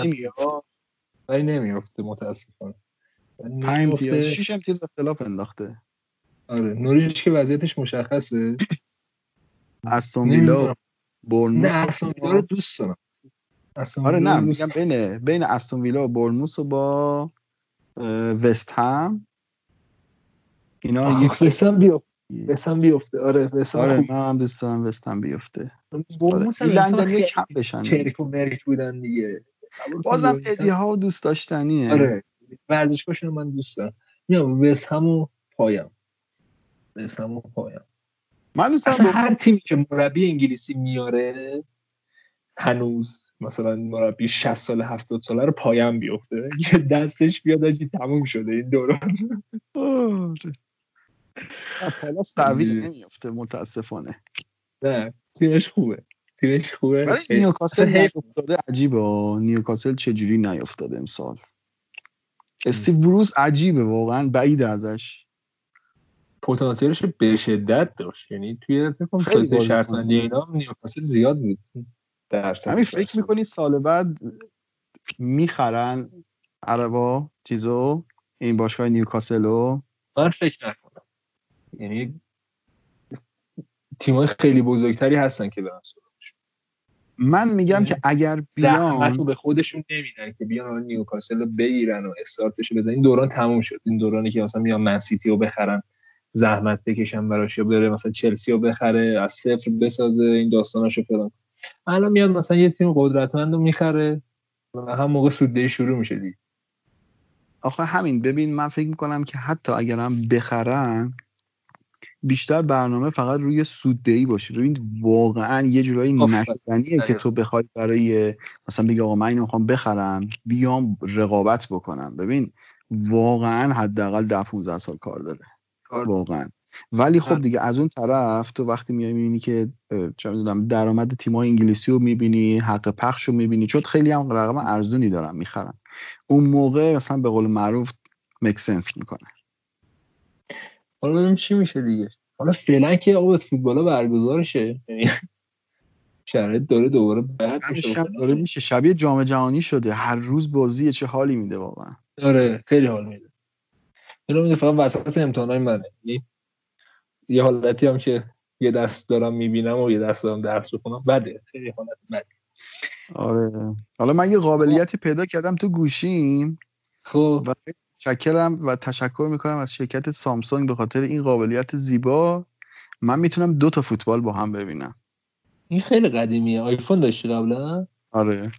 ولی نمیفته متاسفانه. پنج امتیاز شیش امتیاز اختلاف انداخته. آره نوریچ که وضعیتش مشخصه. استون ویلا نه استون ویلا رو دوست دارم. آره نه میگم بین بین استون ویلا و برنموس و با وست هم. اینا یک وستن بیفته وستن بیفته آره وستن آره من هم دوست دارم وستن بیفته برنموس آره. لندن کم بشن. چریک و مرک بودن دیگه. بازم ادی ها دوست داشتنیه. آره ورزشگاهشون من دوست دارم. میام وست همو پایم. وست همو پایم. من دوست اصلا هر تیمی که مربی انگلیسی میاره هنوز مثلا مربی 60 سال 70 ساله رو پایم بیفته. یه دستش بیاد آجی تموم شده این دوران. پالاس قوی نمیفته متاسفانه. نه تیمش خوبه. تیمش خوبه. ولی نیوکاسل نیفتاده عجیبه. نیوکاسل چجوری نیفتاده امسال؟ استیو بروس عجیبه واقعا بعید ازش. پتانسیلش به شدت داشت. یعنی توی فکر کنم شرط شرطمندی اینا نیوکاسل زیاد بود. همین فکر می‌کنی سال بعد می‌خرن عربا چیزو؟ این باشگاه نیوکاسلو؟ من فکر نکنم. یعنی تیمای خیلی بزرگتری هستن که برن من میگم که اگر بیان به خودشون نمیدن که بیان نیوکاسل رو بگیرن و استارتش بزنن. این دوران تموم شد. این دورانی که مثلا میان منسیتی رو بخرن زحمت بکشن براش یا بره مثلا چلسی رو بخره از صفر بسازه این داستاناشو فلان الان میاد مثلا یه تیم قدرتمند رو می‌خره و هم موقع سوده شروع میشه دیگه. آخه همین ببین من فکر می‌کنم که حتی اگرم بخرن بیشتر برنامه فقط روی سوددهی باشه. روی واقعا یه جورایی نشدنیه که تو بخوای برای مثلا بگی آقا من اینو می‌خوام بخرم بیام رقابت بکنم. ببین واقعا حداقل ده 15 سال کار داره. واقعا. ولی خب دیگه از اون طرف تو وقتی میای می‌بینی که چه می‌دونم درآمد تیم‌های انگلیسی رو می‌بینی حق پخش رو می‌بینی چون خیلی هم رقم ارزونی دارن می‌خرن. اون موقع مثلا به قول معروف مکسنس می‌کنه. حالا ببینیم چی میشه دیگه. حالا فعلا که آقا فوتبال برگزار شه یعنی شرایط داره دوباره بد میشه. داره میشه. شبیه جام جهانی شده. هر روز بازی چه حالی میده واقعا. آره خیلی حال میده. اینو میده فقط وسط امتحانای منه. یعنی یه حالتی هم که یه دست دارم می‌بینم و یه دست دارم درس بخونم. بده. خیلی حالت بده آره. حالا من یه قابلیتی پیدا کردم تو گوشیم. خب. و شکرم و تشکر می‌کنم از شرکت سامسونگ به خاطر این قابلیت زیبا. من می‌تونم دو تا فوتبال با هم ببینم. این خیلی قدیمیه. آیفون داشتی قبلا؟ آره.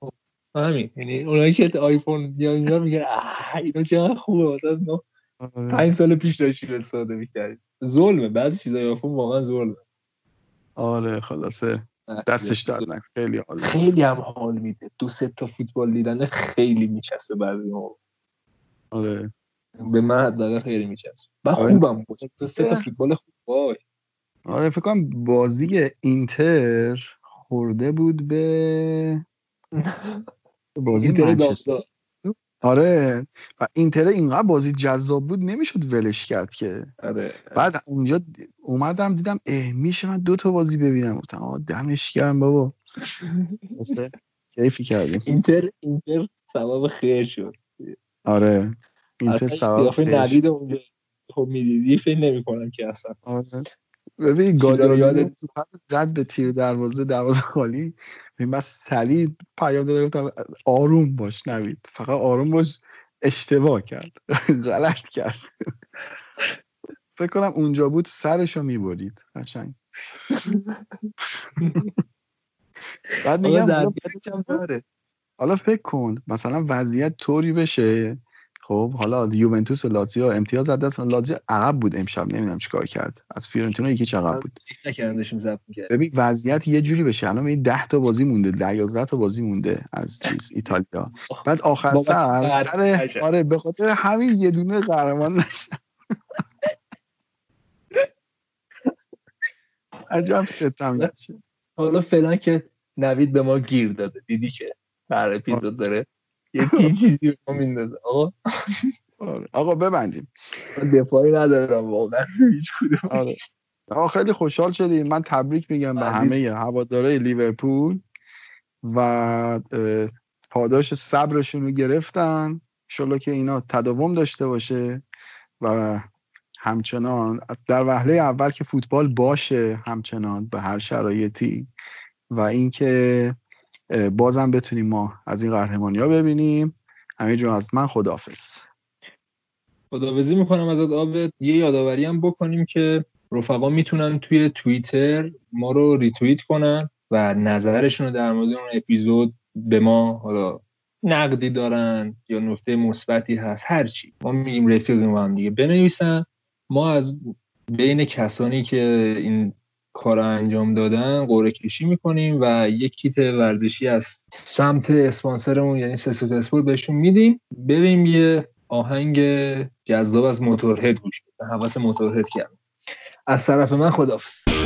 خب، همین. یعنی اونایی که آیفون یا اینا میگن اینا چقدر خوبه. مثلا ما آره. پنج سال پیش داشتیم استفاده می‌کردیم. ظلمه. بعضی چیزای آیفون واقعا ظلمه. آره خلاصه. دستش در خیلی حال خیلی هم حال میده. دو سه تا فوتبال دیدن خیلی میچسبه بعضی موقع آره. به من حداقل خیلی میچسبه. من آره. خوبم بود. سه تا فوتبال خوب وای. آره فکر کنم بازی اینتر خورده بود به بازی منچستر. آره. و اینتر اینقدر بازی جذاب بود نمی‌شد ولش کرد که. آره. بعد اونجا اومدم دیدم اه میشه من دو تا بازی ببینم. گفتم آقا دمش گرم بابا. کیفی کردیم اینتر اینتر سبب خیر شد. آره. اینتر سبب خیر شد اونجا. خب می‌دیدی فکر نمی‌کنم که اصلا. آره. ببین گاداریو زد به تیر دروازه دروازه خالی. من سریع پیام داده گفتم آروم باش نوید. فقط آروم باش. اشتباه کرد. غلط کرد. فکر کنم اونجا بود سرشو می‌برید. قشنگ. بعد میگم حالا فکر کن مثلا وضعیت طوری بشه. خب حالا یوونتوس و لاتزیو امتیاز از دست لاتزیو عقب بود امشب نمی‌دونم چیکار کرد. از فیورنتینا یکی عقب بود. ببین وضعیت یه جوری بشه. الان این 10 تا بازی مونده 10 11 تا بازی مونده از چیز ایتالیا. بعد آخر سر سر آره به خاطر همین یه دونه قهرمان نشد عجب ستم حالا فعلا که نوید به ما گیر داده دیدی که؟ هر اپیزود داره. یه چیزی رو میندازه. آقا. آره. آقا ببندیم. دفاعی ندارم واقعا. هیچ کدوم آره. آقا خیلی خوشحال شدیم. من تبریک میگم به همه هواداره لیورپول و پاداش صبرشون رو گرفتن. انشالله که اینا تداوم داشته باشه و همچنان در وهله اول که فوتبال باشه همچنان به هر شرایطی و اینکه بازم بتونیم ما از این قهرمانی ها ببینیم. همه جون از من خداحافظ. خداحافظی می‌کنم از آب یه یادآوری هم بکنیم که رفقا می‌تونن توی توییتر ما رو ریتوییت کنن و نظرشون رو در مورد اون اپیزود به ما حالا نقدی دارن یا نکته مثبتی هست هرچی ما میگیم رفیقیم هم دیگه بنویسن. ما از بین کسانی که این کار انجام دادن قرعه کشی می‌کنیم و یک کیت ورزشی از سمت اسپانسرمون یعنی سسوت اسپورت بهشون میدیم. بریم یه آهنگ جذاب از موتورهد گوش بدیم. حواس موتورهد کردم. از طرف من خدافظ